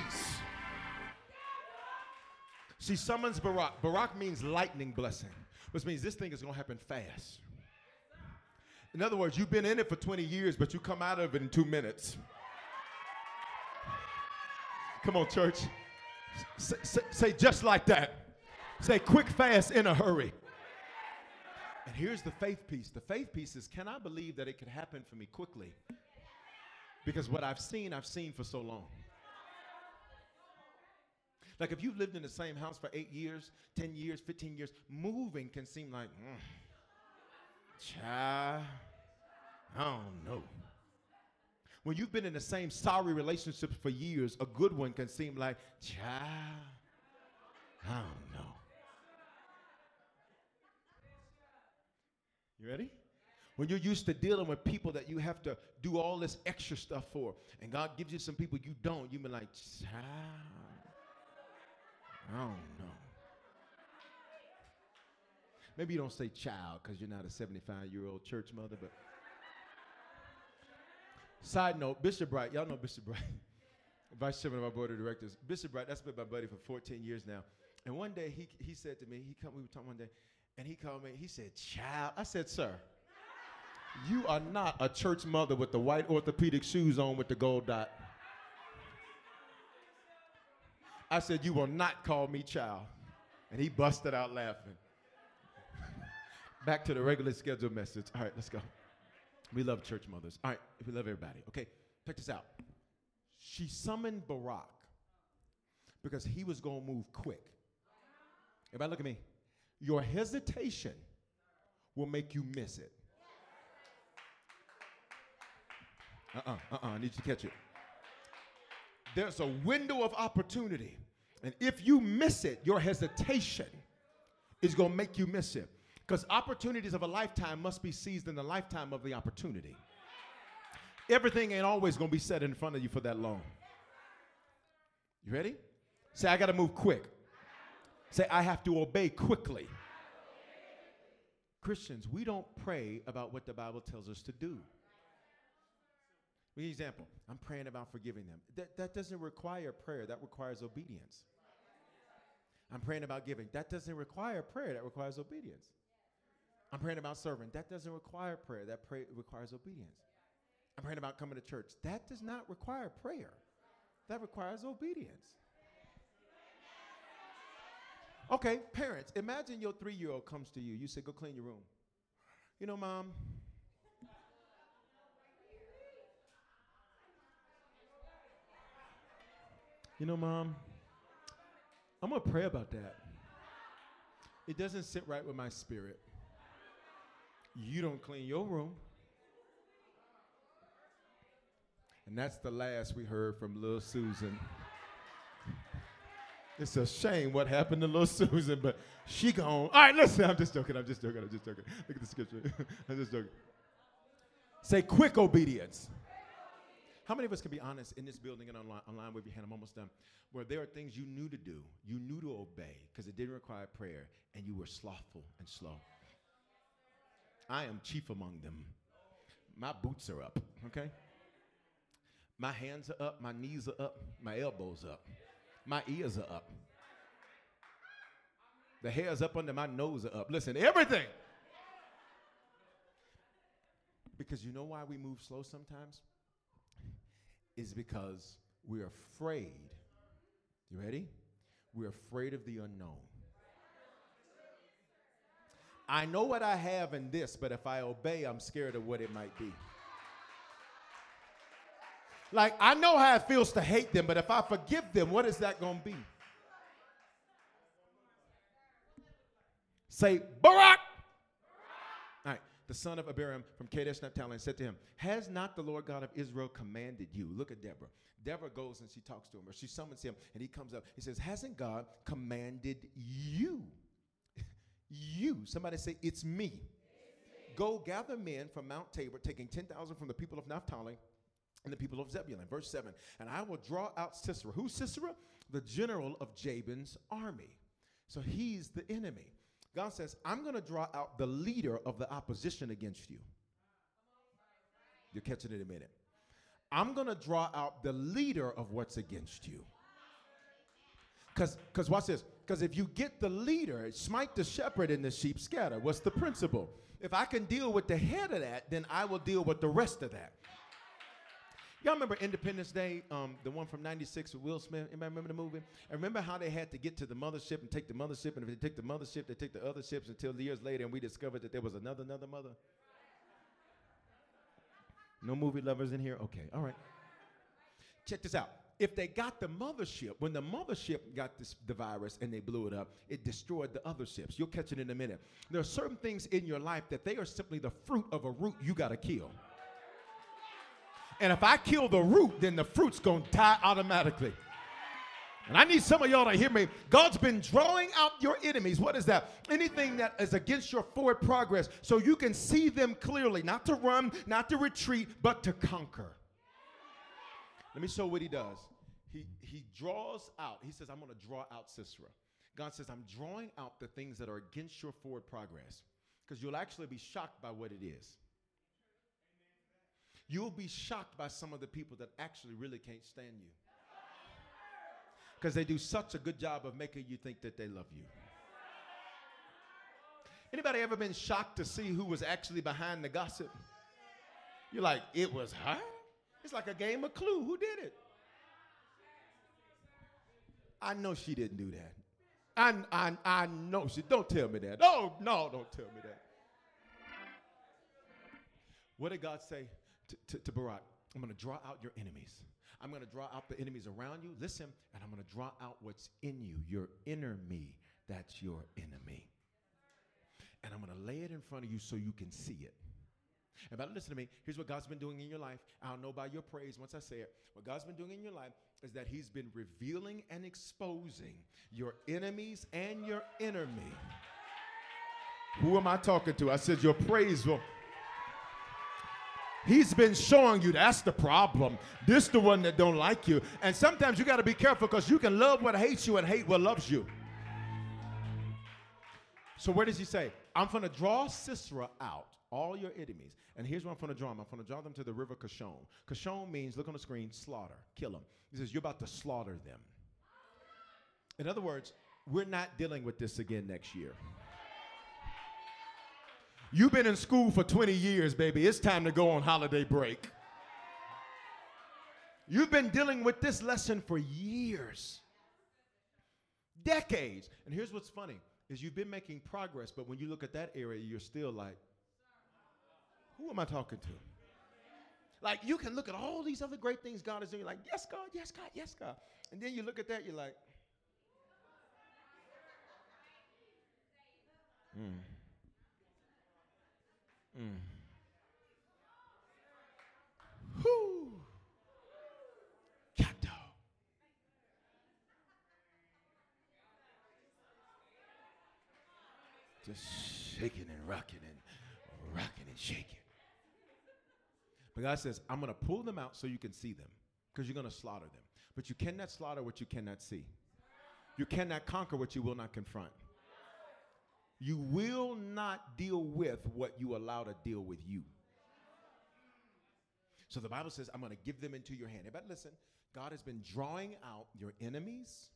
She summons Barak. Barak means lightning blessing, which means this thing is going to happen fast. In other words, you've been in it for 20 years, but you come out of it in two minutes. Come on, church. Say, say, just like that. Say quick, fast, in a hurry. And here's the faith piece. The faith piece is can I believe that it could happen for me quickly? Because what I've seen, I've seen for so long. Like if you've lived in the same house for eight years, 10 years, 15 years, moving can seem like, mm, child, I don't know. When you've been in the same sorry relationship for years, a good one can seem like, child, I don't know. You ready? When you're used to dealing with people that you have to do all this extra stuff for, and God gives you some people you don't, you be like, child, I don't know. Maybe you don't say child because you're not a 75 year old church mother, but. Side note, Bishop Bright, y'all know Bishop Bright, Vice Chairman of our Board of Directors. Bishop Bright, that's been my buddy for 14 years now. And one day he, he said to me, he come, we were talking one day, and he called me, he said, Child. I said, Sir, you are not a church mother with the white orthopedic shoes on with the gold dot. I said, You will not call me child. And he busted out laughing. Back to the regular scheduled message. All right, let's go. We love church mothers. All right, we love everybody. Okay, check this out. She summoned Barak because he was going to move quick. Everybody, look at me. Your hesitation will make you miss it. Uh uh-uh, uh, uh uh, I need you to catch it. There's a window of opportunity. And if you miss it, your hesitation is going to make you miss it. Because opportunities of a lifetime must be seized in the lifetime of the opportunity. Everything ain't always going to be set in front of you for that long. You ready? Say, I got to move quick. Say, I have to obey quickly. Christians, we don't pray about what the Bible tells us to do. For example, I'm praying about forgiving them. That, that doesn't require prayer, that requires obedience. I'm praying about giving. That doesn't require prayer, that requires obedience. I'm praying about serving. That doesn't require prayer, that pray, requires obedience. I'm praying about coming to church. That does not require prayer, that requires obedience. Okay, parents, imagine your three year old comes to you. You say, Go clean your room. You know, mom, You know, mom, I'm going to pray about that. It doesn't sit right with my spirit. You don't clean your room. And that's the last we heard from little Susan. It's a shame what happened to little Susan, but she gone. All right, listen, I'm just joking, I'm just joking, I'm just joking. Look at the scripture. I'm just joking. Say quick obedience. How many of us can be honest in this building and online, online with your hand? I'm almost done. Where there are things you knew to do, you knew to obey because it didn't require prayer, and you were slothful and slow. I am chief among them. My boots are up, okay? My hands are up, my knees are up, my elbows up, my ears are up. The hairs up under my nose are up. Listen, everything. Because you know why we move slow sometimes? is because we're afraid. You ready? We're afraid of the unknown. I know what I have in this, but if I obey, I'm scared of what it might be. Like, I know how it feels to hate them, but if I forgive them, what is that going to be? Say, Barak! All right, the son of Abiram from Kadesh Naphtali, said to him, Has not the Lord God of Israel commanded you? Look at Deborah. Deborah goes and she talks to him, or she summons him, and he comes up. He says, Hasn't God commanded you? You. Somebody say, It's me. It's me. Go gather men from Mount Tabor, taking 10,000 from the people of Naphtali and the people of Zebulun. Verse 7 And I will draw out Sisera. Who's Sisera? The general of Jabin's army. So he's the enemy. God says, I'm going to draw out the leader of the opposition against you. You're catching it in a minute. I'm going to draw out the leader of what's against you. Because, watch this. Because if you get the leader, smite the shepherd and the sheep scatter. What's the principle? If I can deal with the head of that, then I will deal with the rest of that. Y'all remember Independence Day, um, the one from 96 with Will Smith? Anybody remember the movie? I remember how they had to get to the mothership and take the mothership, and if they take the mothership, they take the other ships until years later, and we discovered that there was another, another mother? No movie lovers in here? Okay, all right. Check this out. If they got the mothership, when the mothership got this, the virus and they blew it up, it destroyed the other ships. You'll catch it in a minute. There are certain things in your life that they are simply the fruit of a root you got to kill. And if I kill the root, then the fruit's going to die automatically. And I need some of y'all to hear me. God's been drawing out your enemies. What is that? Anything that is against your forward progress so you can see them clearly, not to run, not to retreat, but to conquer. Let me show what he does. He, he draws out, he says, I'm going to draw out Sisera. God says, I'm drawing out the things that are against your forward progress because you'll actually be shocked by what it is. You'll be shocked by some of the people that actually really can't stand you. Because they do such a good job of making you think that they love you. Anybody ever been shocked to see who was actually behind the gossip? You're like, it was her? It's like a game of clue. Who did it? I know she didn't do that. I, I, I know she. Don't tell me that. Oh, no, don't tell me that. What did God say to, to, to Barak? I'm going to draw out your enemies. I'm going to draw out the enemies around you. Listen, and I'm going to draw out what's in you, your inner me. That's your enemy. And I'm going to lay it in front of you so you can see it. And but listen to me. Here's what God's been doing in your life. I'll know by your praise once I say it. What God's been doing in your life is that He's been revealing and exposing your enemies and your enemy. Who am I talking to? I said, Your praise will. He's been showing you that's the problem. This the one that don't like you. And sometimes you got to be careful because you can love what hates you and hate what loves you. So where does he say? I'm going to draw Sisera out, all your enemies. And here's where I'm going to draw them. I'm going to draw them to the river Kishon. Kishon means, look on the screen, slaughter, kill them. He says, you're about to slaughter them. In other words, we're not dealing with this again next year. You've been in school for 20 years, baby. It's time to go on holiday break. You've been dealing with this lesson for years, decades. And here's what's funny is you've been making progress, but when you look at that area, you're still like, who am I talking to? Like you can look at all these other great things God is doing, like, yes, God, yes, God, yes, God. And then you look at that, you're like, mm. Mm. Whoo. Cat. Just shaking and rocking and rocking and shaking. But God says, I'm going to pull them out so you can see them because you're going to slaughter them. But you cannot slaughter what you cannot see. You cannot conquer what you will not confront. You will not deal with what you allow to deal with you. So the Bible says, I'm going to give them into your hand. But listen, God has been drawing out your enemies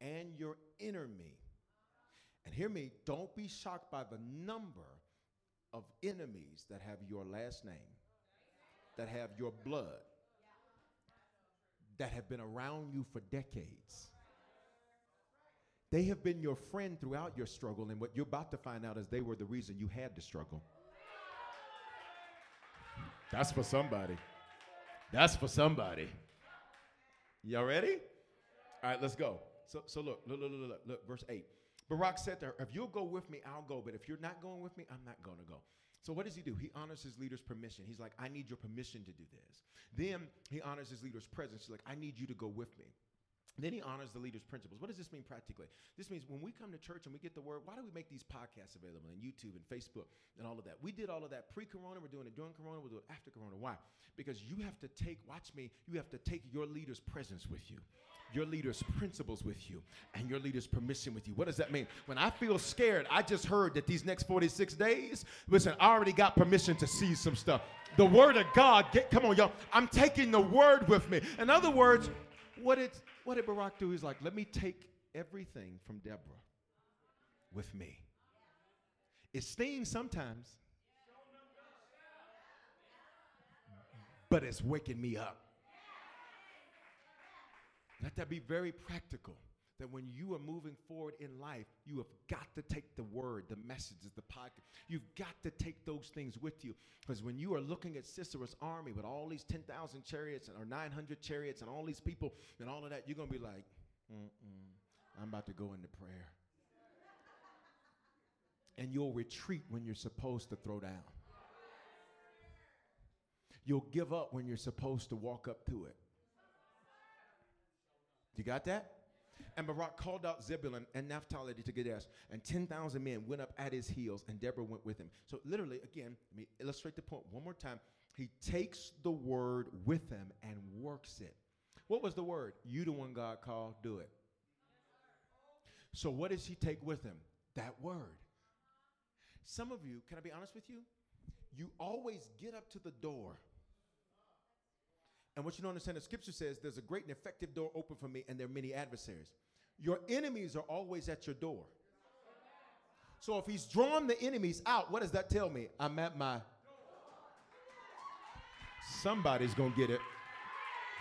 and your inner me. And hear me, don't be shocked by the number of enemies that have your last name, that have your blood, that have been around you for decades. They have been your friend throughout your struggle, and what you're about to find out is they were the reason you had to struggle. That's for somebody. That's for somebody. Y'all ready? All right, let's go. So, so look, look, look, look, look, look, verse 8. Barak said to her, If you'll go with me, I'll go. But if you're not going with me, I'm not going to go. So what does he do? He honors his leader's permission. He's like, I need your permission to do this. Then he honors his leader's presence. He's like, I need you to go with me. Then he honors the leader's principles. What does this mean practically? This means when we come to church and we get the word, why do we make these podcasts available on YouTube and Facebook and all of that? We did all of that pre corona. We're doing it during corona. We'll do it after corona. Why? Because you have to take, watch me, you have to take your leader's presence with you, your leader's principles with you, and your leader's permission with you. What does that mean? When I feel scared, I just heard that these next 46 days, listen, I already got permission to see some stuff. The word of God, get, come on, y'all. I'm taking the word with me. In other words, what did, what did Barak do? He's like, let me take everything from Deborah with me. It stings sometimes, but it's waking me up. Let that be very practical. That when you are moving forward in life, you have got to take the word, the messages, the podcast. You've got to take those things with you. Because when you are looking at Sisera's army with all these 10,000 chariots or 900 chariots and all these people and all of that, you're going to be like, I'm about to go into prayer. And you'll retreat when you're supposed to throw down. You'll give up when you're supposed to walk up to it. You got that? And Barak called out Zebulun and Naphtali to Kadesh, and 10,000 men went up at his heels, and Deborah went with him. So, literally, again, let me illustrate the point one more time. He takes the word with him and works it. What was the word? You, the one God called, do it. So, what does he take with him? That word. Some of you, can I be honest with you? You always get up to the door And what you don't understand, the scripture says there's a great and effective door open for me, and there are many adversaries. Your enemies are always at your door. So if he's drawn the enemies out, what does that tell me? I'm at my. Somebody's gonna get it.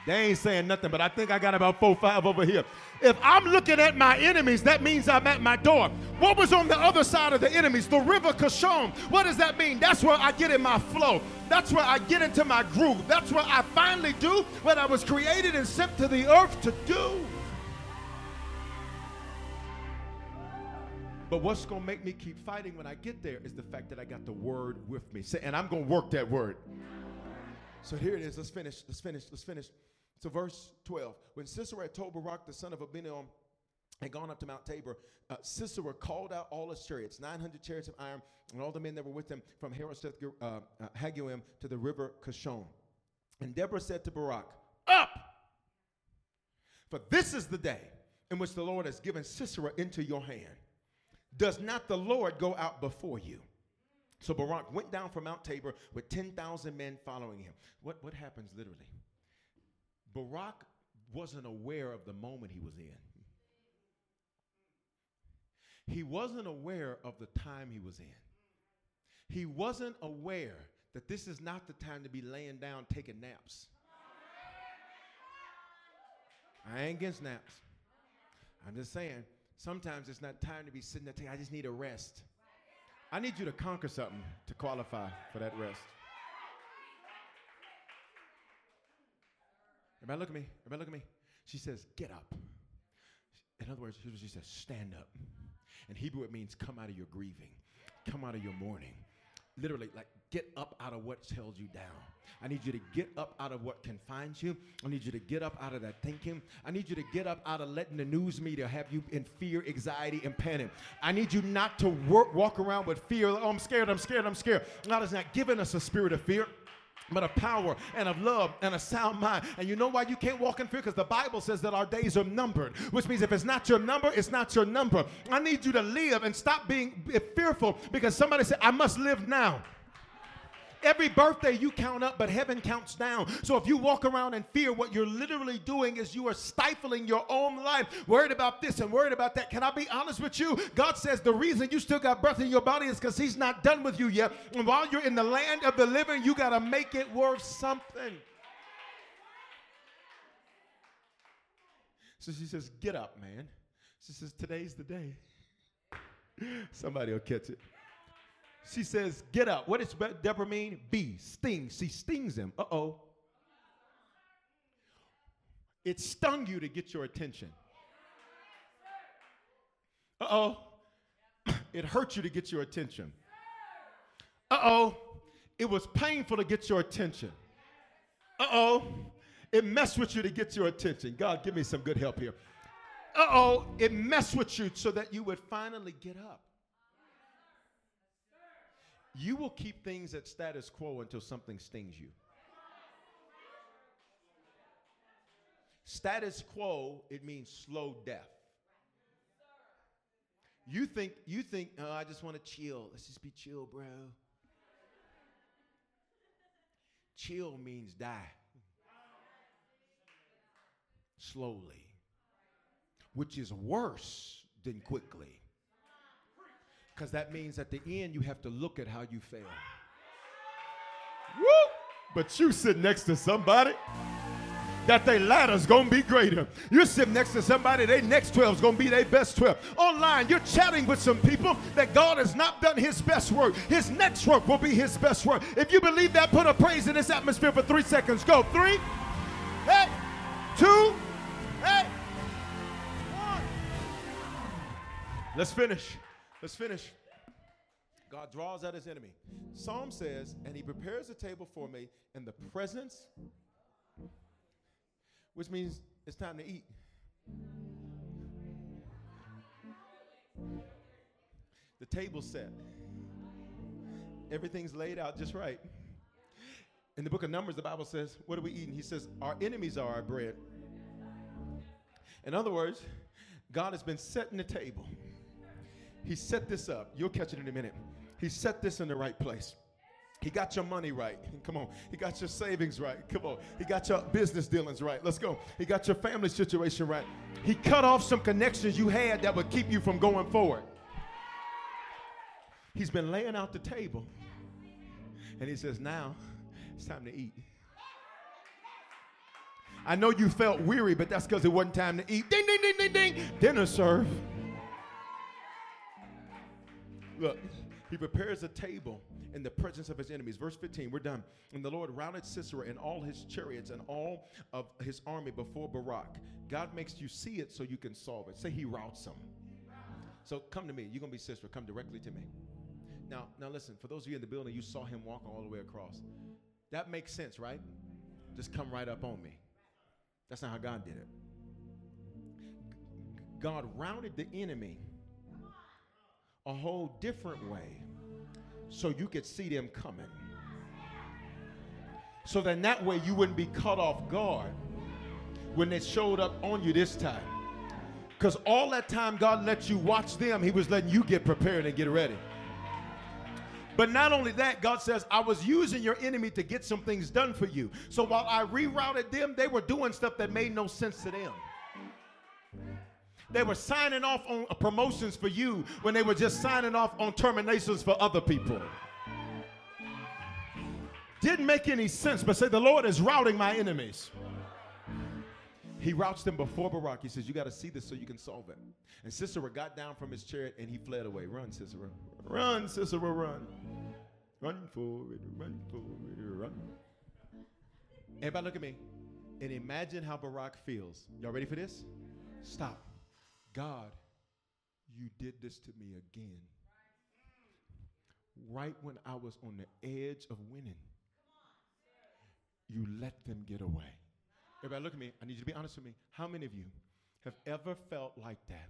They ain't saying nothing, but I think I got about four, five over here. If I'm looking at my enemies, that means I'm at my door. What was on the other side of the enemies? The river Kishon. What does that mean? That's where I get in my flow. That's where I get into my groove. That's where I finally do what I was created and sent to the earth to do. But what's going to make me keep fighting when I get there is the fact that I got the word with me. And I'm going to work that word. So here it is. Let's finish. Let's finish. Let's finish. So, verse 12. When Sisera told Barak, the son of Abinoam, had gone up to Mount Tabor, uh, Sisera called out all his chariots, 900 chariots of iron, and all the men that were with him from Harosheth uh, uh, Hagoyim to the river Kishon. And Deborah said to Barak, Up! For this is the day in which the Lord has given Sisera into your hand. Does not the Lord go out before you? So Barak went down from Mount Tabor with 10,000 men following him. What, what happens literally? Barak wasn't aware of the moment he was in. He wasn't aware of the time he was in. He wasn't aware that this is not the time to be laying down taking naps. I ain't against naps. I'm just saying, sometimes it's not time to be sitting there. Taking, I just need a rest. I need you to conquer something to qualify for that rest. Everybody look at me. Everybody look at me. She says, get up. In other words, she says, stand up. In Hebrew, it means come out of your grieving, come out of your mourning. Literally, like get up out of what's held you down. I need you to get up out of what confines you. I need you to get up out of that thinking. I need you to get up out of letting the news media have you in fear, anxiety, and panic. I need you not to work, walk around with fear. Oh, I'm scared, I'm scared, I'm scared. God has not given us a spirit of fear but of power and of love and a sound mind. And you know why you can't walk in fear? Because the Bible says that our days are numbered, which means if it's not your number, it's not your number. I need you to live and stop being fearful because somebody said, I must live now. Every birthday you count up, but heaven counts down. So if you walk around in fear, what you're literally doing is you are stifling your own life, worried about this and worried about that. Can I be honest with you? God says the reason you still got breath in your body is because He's not done with you yet. And while you're in the land of the living, you got to make it worth something. So she says, Get up, man. She says, Today's the day. Somebody will catch it. She says, Get up. What does Deborah mean? Be, sting. She stings him. Uh oh. It stung you to get your attention. Uh oh. It hurt you to get your attention. Uh oh. It was painful to get your attention. Uh oh. It messed with you to get your attention. God, give me some good help here. Uh oh. It messed with you so that you would finally get up you will keep things at status quo until something stings you. Status quo, it means slow death. You think, you think, oh, I just want to chill. Let's just be chill, bro. Chill means die. Slowly. Which is worse than quickly. Because that means at the end you have to look at how you fail. Woo! But you sit next to somebody that their ladder's gonna be greater. You sit next to somebody, their next 12 is gonna be their best 12. Online, you're chatting with some people that God has not done his best work. His next work will be his best work. If you believe that, put a praise in this atmosphere for three seconds. Go. Three, hey, two, hey, one. Let's finish. Let's finish. God draws out his enemy. Psalm says, and he prepares a table for me in the presence, which means it's time to eat. The table's set. Everything's laid out just right. In the book of Numbers, the Bible says, What are we eating? He says, Our enemies are our bread. In other words, God has been setting the table. He set this up. You'll catch it in a minute. He set this in the right place. He got your money right. Come on. He got your savings right. Come on. He got your business dealings right. Let's go. He got your family situation right. He cut off some connections you had that would keep you from going forward. He's been laying out the table. And he says, Now it's time to eat. I know you felt weary, but that's because it wasn't time to eat. Ding, ding, ding, ding, ding. Dinner served. Look, he prepares a table in the presence of his enemies. Verse 15, we're done. And the Lord routed Sisera and all his chariots and all of his army before Barak. God makes you see it so you can solve it. Say he routs them. So come to me. You're to be Sisera. Come directly to me. Now, now listen, for those of you in the building, you saw him walk all the way across. That makes sense, right? Just come right up on me. That's not how God did it. God routed the enemy a whole different way so you could see them coming. So then that way you wouldn't be cut off guard when they showed up on you this time. Because all that time God let you watch them, He was letting you get prepared and get ready. But not only that, God says, I was using your enemy to get some things done for you. So while I rerouted them, they were doing stuff that made no sense to them. They were signing off on promotions for you when they were just signing off on terminations for other people. Didn't make any sense, but say, The Lord is routing my enemies. He routs them before Barak. He says, You got to see this so you can solve it. And Sisera got down from his chariot and he fled away. Run, Sisera. Run, Sisera, run. Run for it, run for it, run. Everybody look at me and imagine how Barak feels. Y'all ready for this? Stop. God, you did this to me again. Right when I was on the edge of winning, you let them get away. Everybody, look at me. I need you to be honest with me. How many of you have ever felt like that?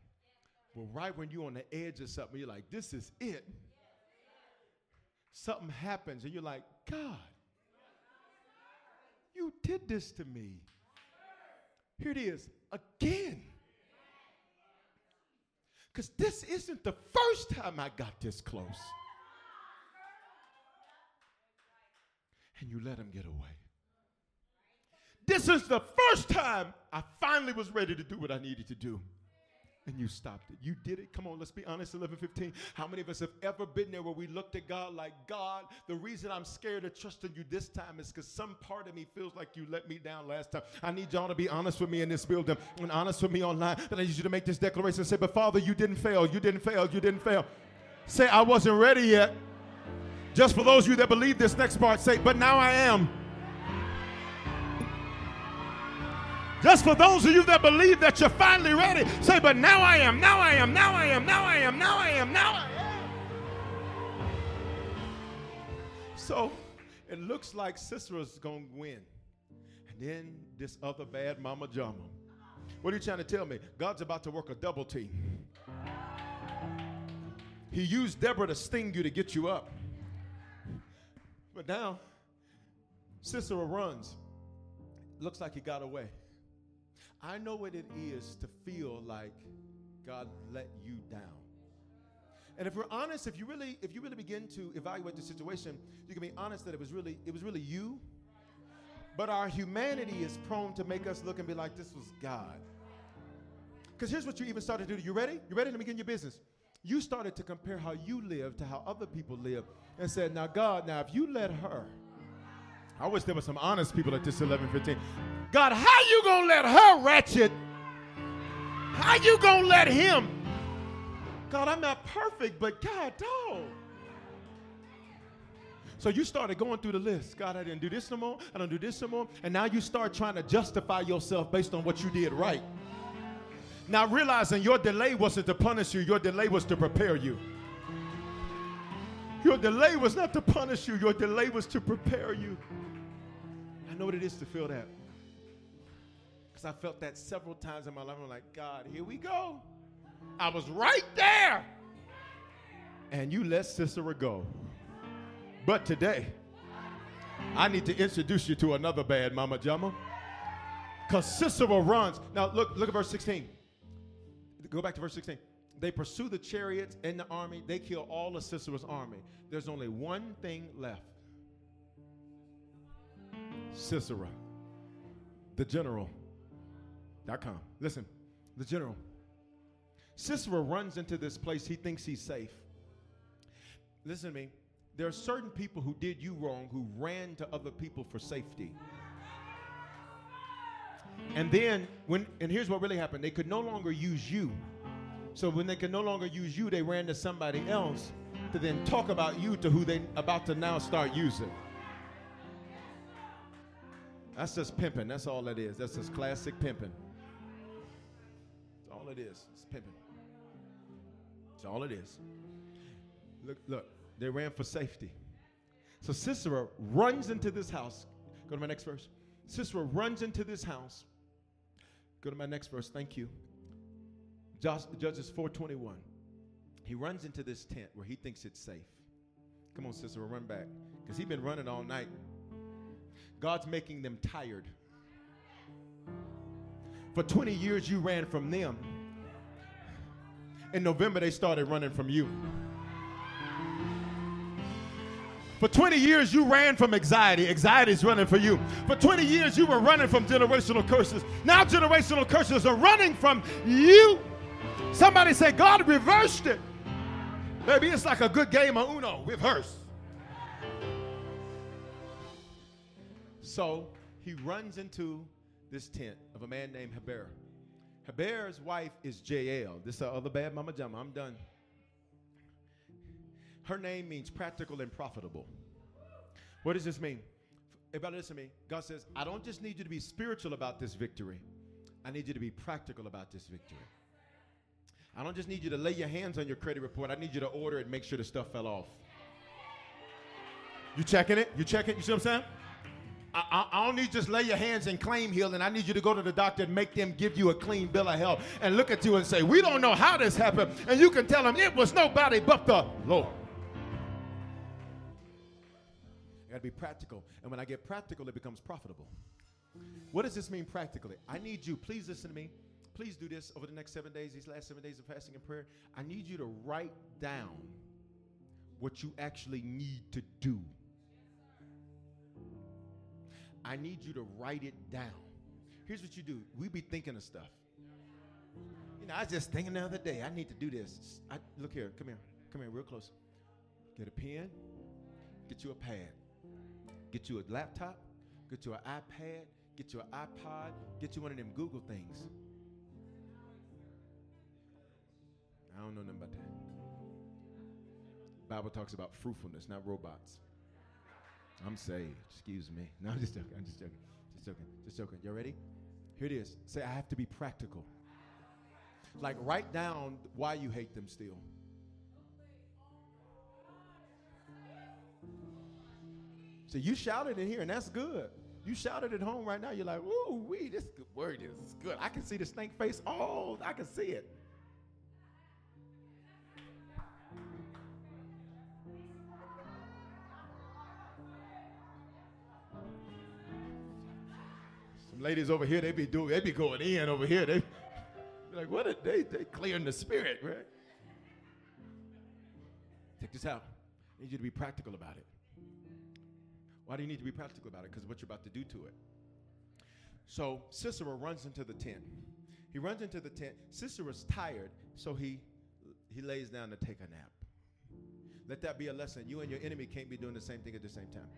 Well, right when you're on the edge of something, you're like, this is it. Something happens, and you're like, God, you did this to me. Here it is again. Because this isn't the first time I got this close. And you let him get away. This is the first time I finally was ready to do what I needed to do and you stopped it. You did it. Come on, let's be honest. 11 15. How many of us have ever been there where we looked at God like, God, the reason I'm scared of trusting you this time is because some part of me feels like you let me down last time. I need y'all to be honest with me in this building and honest with me online. But I need you to make this declaration and say, But Father, you didn't fail. You didn't fail. You didn't fail. Say, I wasn't ready yet. Just for those of you that believe this next part, say, But now I am. Just for those of you that believe that you're finally ready, say, but now I am, now I am, now I am, now I am, now I am, now I am. So it looks like Sisera's going to win. And then this other bad mama jama. What are you trying to tell me? God's about to work a double team. He used Deborah to sting you to get you up. But now, Sisera runs. Looks like he got away. I know what it is to feel like God let you down. And if we're honest, if you really, if you really begin to evaluate the situation, you can be honest that it was really, it was really you. But our humanity is prone to make us look and be like, this was God. Because here's what you even started to do. You ready? You ready Let to begin your business? You started to compare how you live to how other people live and said, now God, now if you let her, I wish there were some honest people at this 11:15. God, how you gonna let her ratchet? How you gonna let him? God, I'm not perfect, but God, dog. So you started going through the list. God, I didn't do this no more. I don't do this no more. And now you start trying to justify yourself based on what you did right. Now realizing your delay wasn't to punish you, your delay was to prepare you. Your delay was not to punish you, your delay was to prepare you. I know what it is to feel that. Because I felt that several times in my life. I'm like, God, here we go. I was right there. And you let Sisera go. But today, I need to introduce you to another bad mama jama. Because Sisera runs. Now look, look at verse 16. Go back to verse 16. They pursue the chariots and the army. They kill all of Sisera's army. There's only one thing left. Sisera, the general.com. Listen, the general. Sisera runs into this place. He thinks he's safe. Listen to me. There are certain people who did you wrong who ran to other people for safety. And then when and here's what really happened. They could no longer use you. So when they could no longer use you, they ran to somebody else to then talk about you to who they about to now start using. That's just pimping. That's all it is. That's just classic pimping. That's all it is. It's pimping. That's all it is. Look, look, they ran for safety. So Sisera runs into this house. Go to my next verse. Sisera runs into this house. Go to my next verse. Thank you. Judges 421. He runs into this tent where he thinks it's safe. Come on, Sisera, run back. Because he's been running all night. God's making them tired. For 20 years, you ran from them. In November, they started running from you. For 20 years, you ran from anxiety. Anxiety is running for you. For 20 years, you were running from generational curses. Now, generational curses are running from you. Somebody say, God reversed it. Maybe it's like a good game of Uno, reverse. So he runs into this tent of a man named Heber. Heber's wife is Jael. This is other bad mama jama. I'm done. Her name means practical and profitable. What does this mean? Everybody listen to me. God says, I don't just need you to be spiritual about this victory. I need you to be practical about this victory. I don't just need you to lay your hands on your credit report. I need you to order it and make sure the stuff fell off. You checking it? You checking? It? You see what I'm saying? I, I, don't need just lay your hands and claim healing. I need you to go to the doctor and make them give you a clean bill of health and look at you and say, We don't know how this happened. And you can tell them it was nobody but the Lord. I gotta be practical. And when I get practical, it becomes profitable. What does this mean practically? I need you, please listen to me. Please do this over the next seven days, these last seven days of fasting and prayer. I need you to write down what you actually need to do I need you to write it down. Here's what you do. We be thinking of stuff. You know, I was just thinking the other day, I need to do this. I, look here, come here, come here, real close. Get a pen, get you a pad, get you a laptop, get you an iPad, get you an iPod, get you one of them Google things. I don't know nothing about that. Bible talks about fruitfulness, not robots. I'm saved. Excuse me. No, I'm just joking. I'm just joking. Just joking. Just joking. You ready? Here it is. Say, I have to be practical. Like, write down why you hate them still. So you shouted in here, and that's good. You shouted at home right now. You're like, ooh, wee, this word is good. I can see the snake face. Oh, I can see it. Ladies over here, they be doing, they be going in over here. They like, what are they? They clearing the spirit, right? Take this out. I need you to be practical about it. Why do you need to be practical about it? Because what you're about to do to it. So Sisera runs into the tent. He runs into the tent. Sisera's tired, so he he lays down to take a nap. Let that be a lesson. You and your enemy can't be doing the same thing at the same time.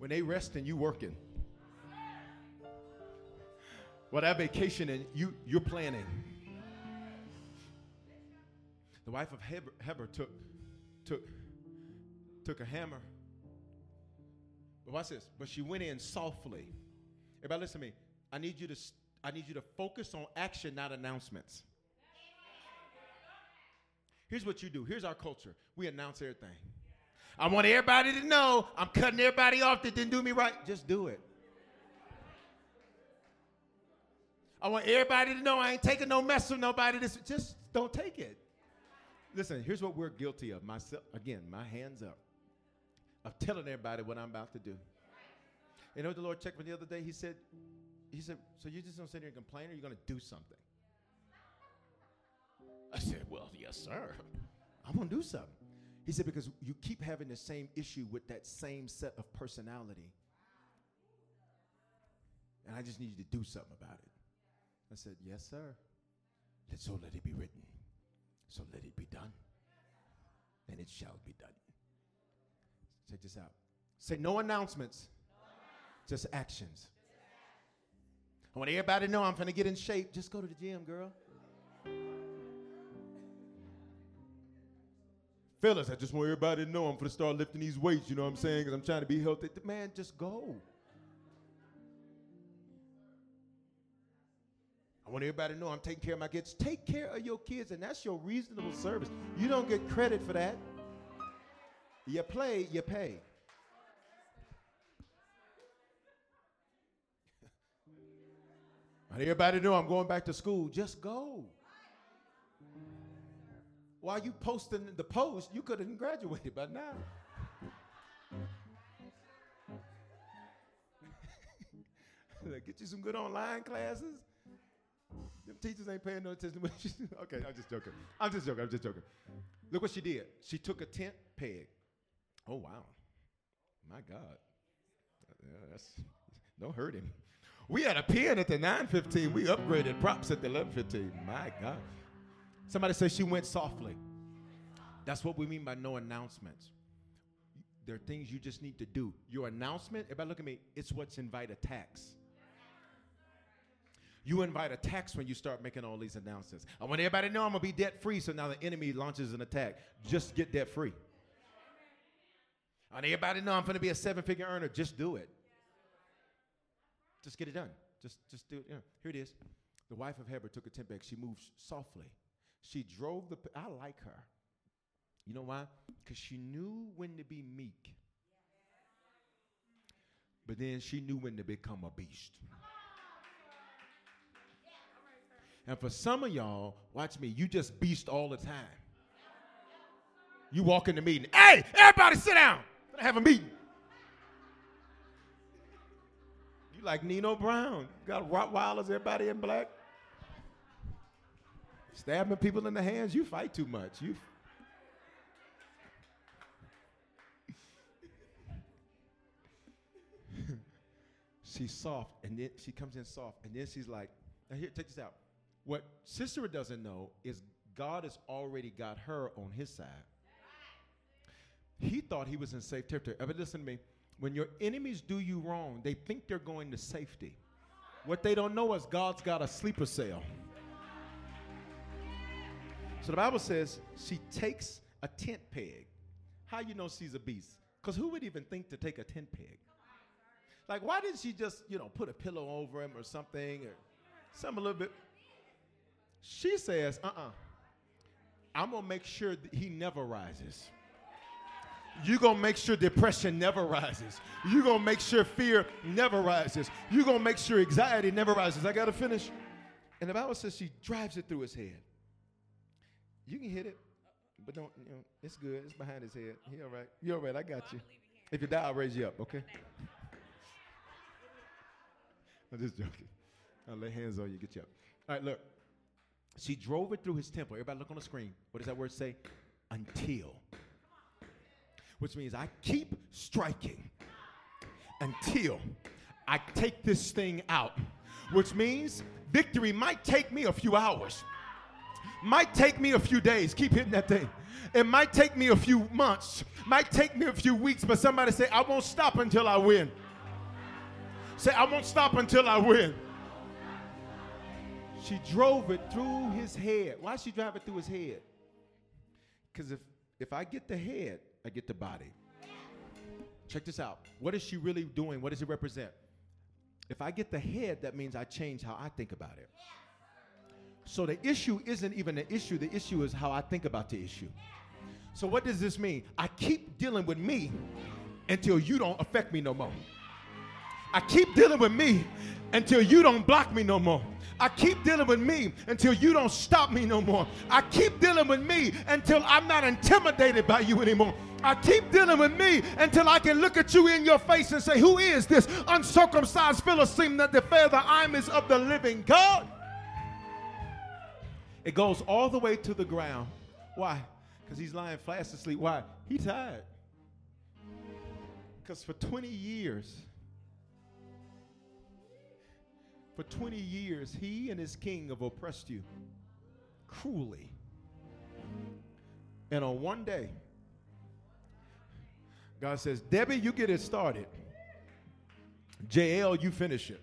When they resting, you working. Well, that vacation and you you're planning. The wife of Heber, Heber took took took a hammer. But watch this. But she went in softly. Everybody, listen to me. I need you to I need you to focus on action, not announcements. Here's what you do. Here's our culture. We announce everything. I want everybody to know I'm cutting everybody off that didn't do me right. Just do it. I want everybody to know I ain't taking no mess with nobody. This just don't take it. Listen, here's what we're guilty of. Myself again, my hands up. Of telling everybody what I'm about to do. You know what the Lord checked me the other day? He said, He said, So you just gonna sit here and complain or you're gonna do something? I said, Well, yes, sir. I'm gonna do something. He said, Because you keep having the same issue with that same set of personality. And I just need you to do something about it. I said, Yes, sir. Let so let it be written. So let it be done. And it shall be done. Check this out. Say no announcements, just actions. I want everybody to know I'm gonna get in shape. Just go to the gym, girl. Fellas, I just want everybody to know I'm gonna start lifting these weights, you know what I'm saying? Because I'm trying to be healthy. Man, just go. I want everybody to know I'm taking care of my kids. Take care of your kids, and that's your reasonable service. You don't get credit for that. You play, you pay. I want everybody to know I'm going back to school. Just go. While you posting the post, you could have graduated by now. Get you some good online classes. Them teachers ain't paying no attention. okay, I'm just joking. I'm just joking. I'm just joking. Look what she did. She took a tent peg. Oh wow, my God. Yeah, that's, don't hurt him. We had a pen at the 9:15. We upgraded props at the 11:15. My God. Somebody says she went softly. That's what we mean by no announcements. There are things you just need to do. Your announcement, everybody look at me, it's what's invite attacks. You invite attacks when you start making all these announcements. I want everybody to know I'm gonna be debt free, so now the enemy launches an attack. Just get debt free. I want everybody to know I'm gonna be a seven figure earner. Just do it. Just get it done. Just, just do it. Yeah. Here it is. The wife of Heber took a tent bag. She moved softly. She drove the. I like her. You know why? Because she knew when to be meek. But then she knew when to become a beast. And for some of y'all, watch me, you just beast all the time. You walk in the meeting, hey, everybody sit down. Gonna have a meeting. You like Nino Brown. Got Rottweilers, everybody in black. Stabbing people in the hands, you fight too much. You she's soft, and then she comes in soft, and then she's like, now here, take this out. What Sisera doesn't know is God has already got her on his side. He thought he was in safe territory. But listen to me? When your enemies do you wrong, they think they're going to safety. What they don't know is God's got a sleeper cell. So the Bible says she takes a tent peg. How you know she's a beast? Because who would even think to take a tent peg? Like, why didn't she just, you know, put a pillow over him or something or something a little bit? She says, uh uh-uh. uh, i to make sure that he never rises. You're going to make sure depression never rises. You're going to make sure fear never rises. You're going to make sure anxiety never rises. I got to finish. And the Bible says she drives it through his head. You can hit it, but don't, you know, it's good. It's behind his head. He all right. You all right. I got you. If you die, I'll raise you up, okay? I'm just joking. I'll lay hands on you, get you up. All right, look. She drove it through his temple. Everybody look on the screen. What does that word say? Until. Which means I keep striking until I take this thing out. Which means victory might take me a few hours, might take me a few days. Keep hitting that thing. It might take me a few months, might take me a few weeks, but somebody say, I won't stop until I win. Say, I won't stop until I win. She drove it through his head. Why she drive it through his head? Because if, if I get the head, I get the body. Check this out. What is she really doing? What does it represent? If I get the head, that means I change how I think about it. So the issue isn't even the issue, the issue is how I think about the issue. So what does this mean? I keep dealing with me until you don't affect me no more. I keep dealing with me until you don't block me no more. I keep dealing with me until you don't stop me no more. I keep dealing with me until I'm not intimidated by you anymore. I keep dealing with me until I can look at you in your face and say, Who is this uncircumcised Philistine that defies the armies of the living God? It goes all the way to the ground. Why? Because he's lying fast asleep. Why? He tired. Because for 20 years, for 20 years, he and his king have oppressed you cruelly. And on one day, God says, Debbie, you get it started. Jael, you finish it.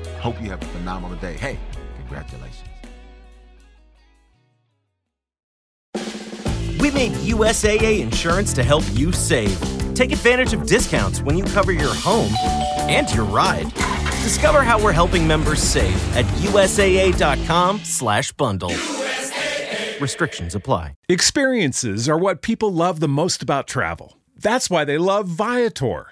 Hope you have a phenomenal day. Hey, congratulations. We made USAA insurance to help you save. Take advantage of discounts when you cover your home and your ride. Discover how we're helping members save at usaa.com/bundle. USAA. Restrictions apply. Experiences are what people love the most about travel. That's why they love Viator.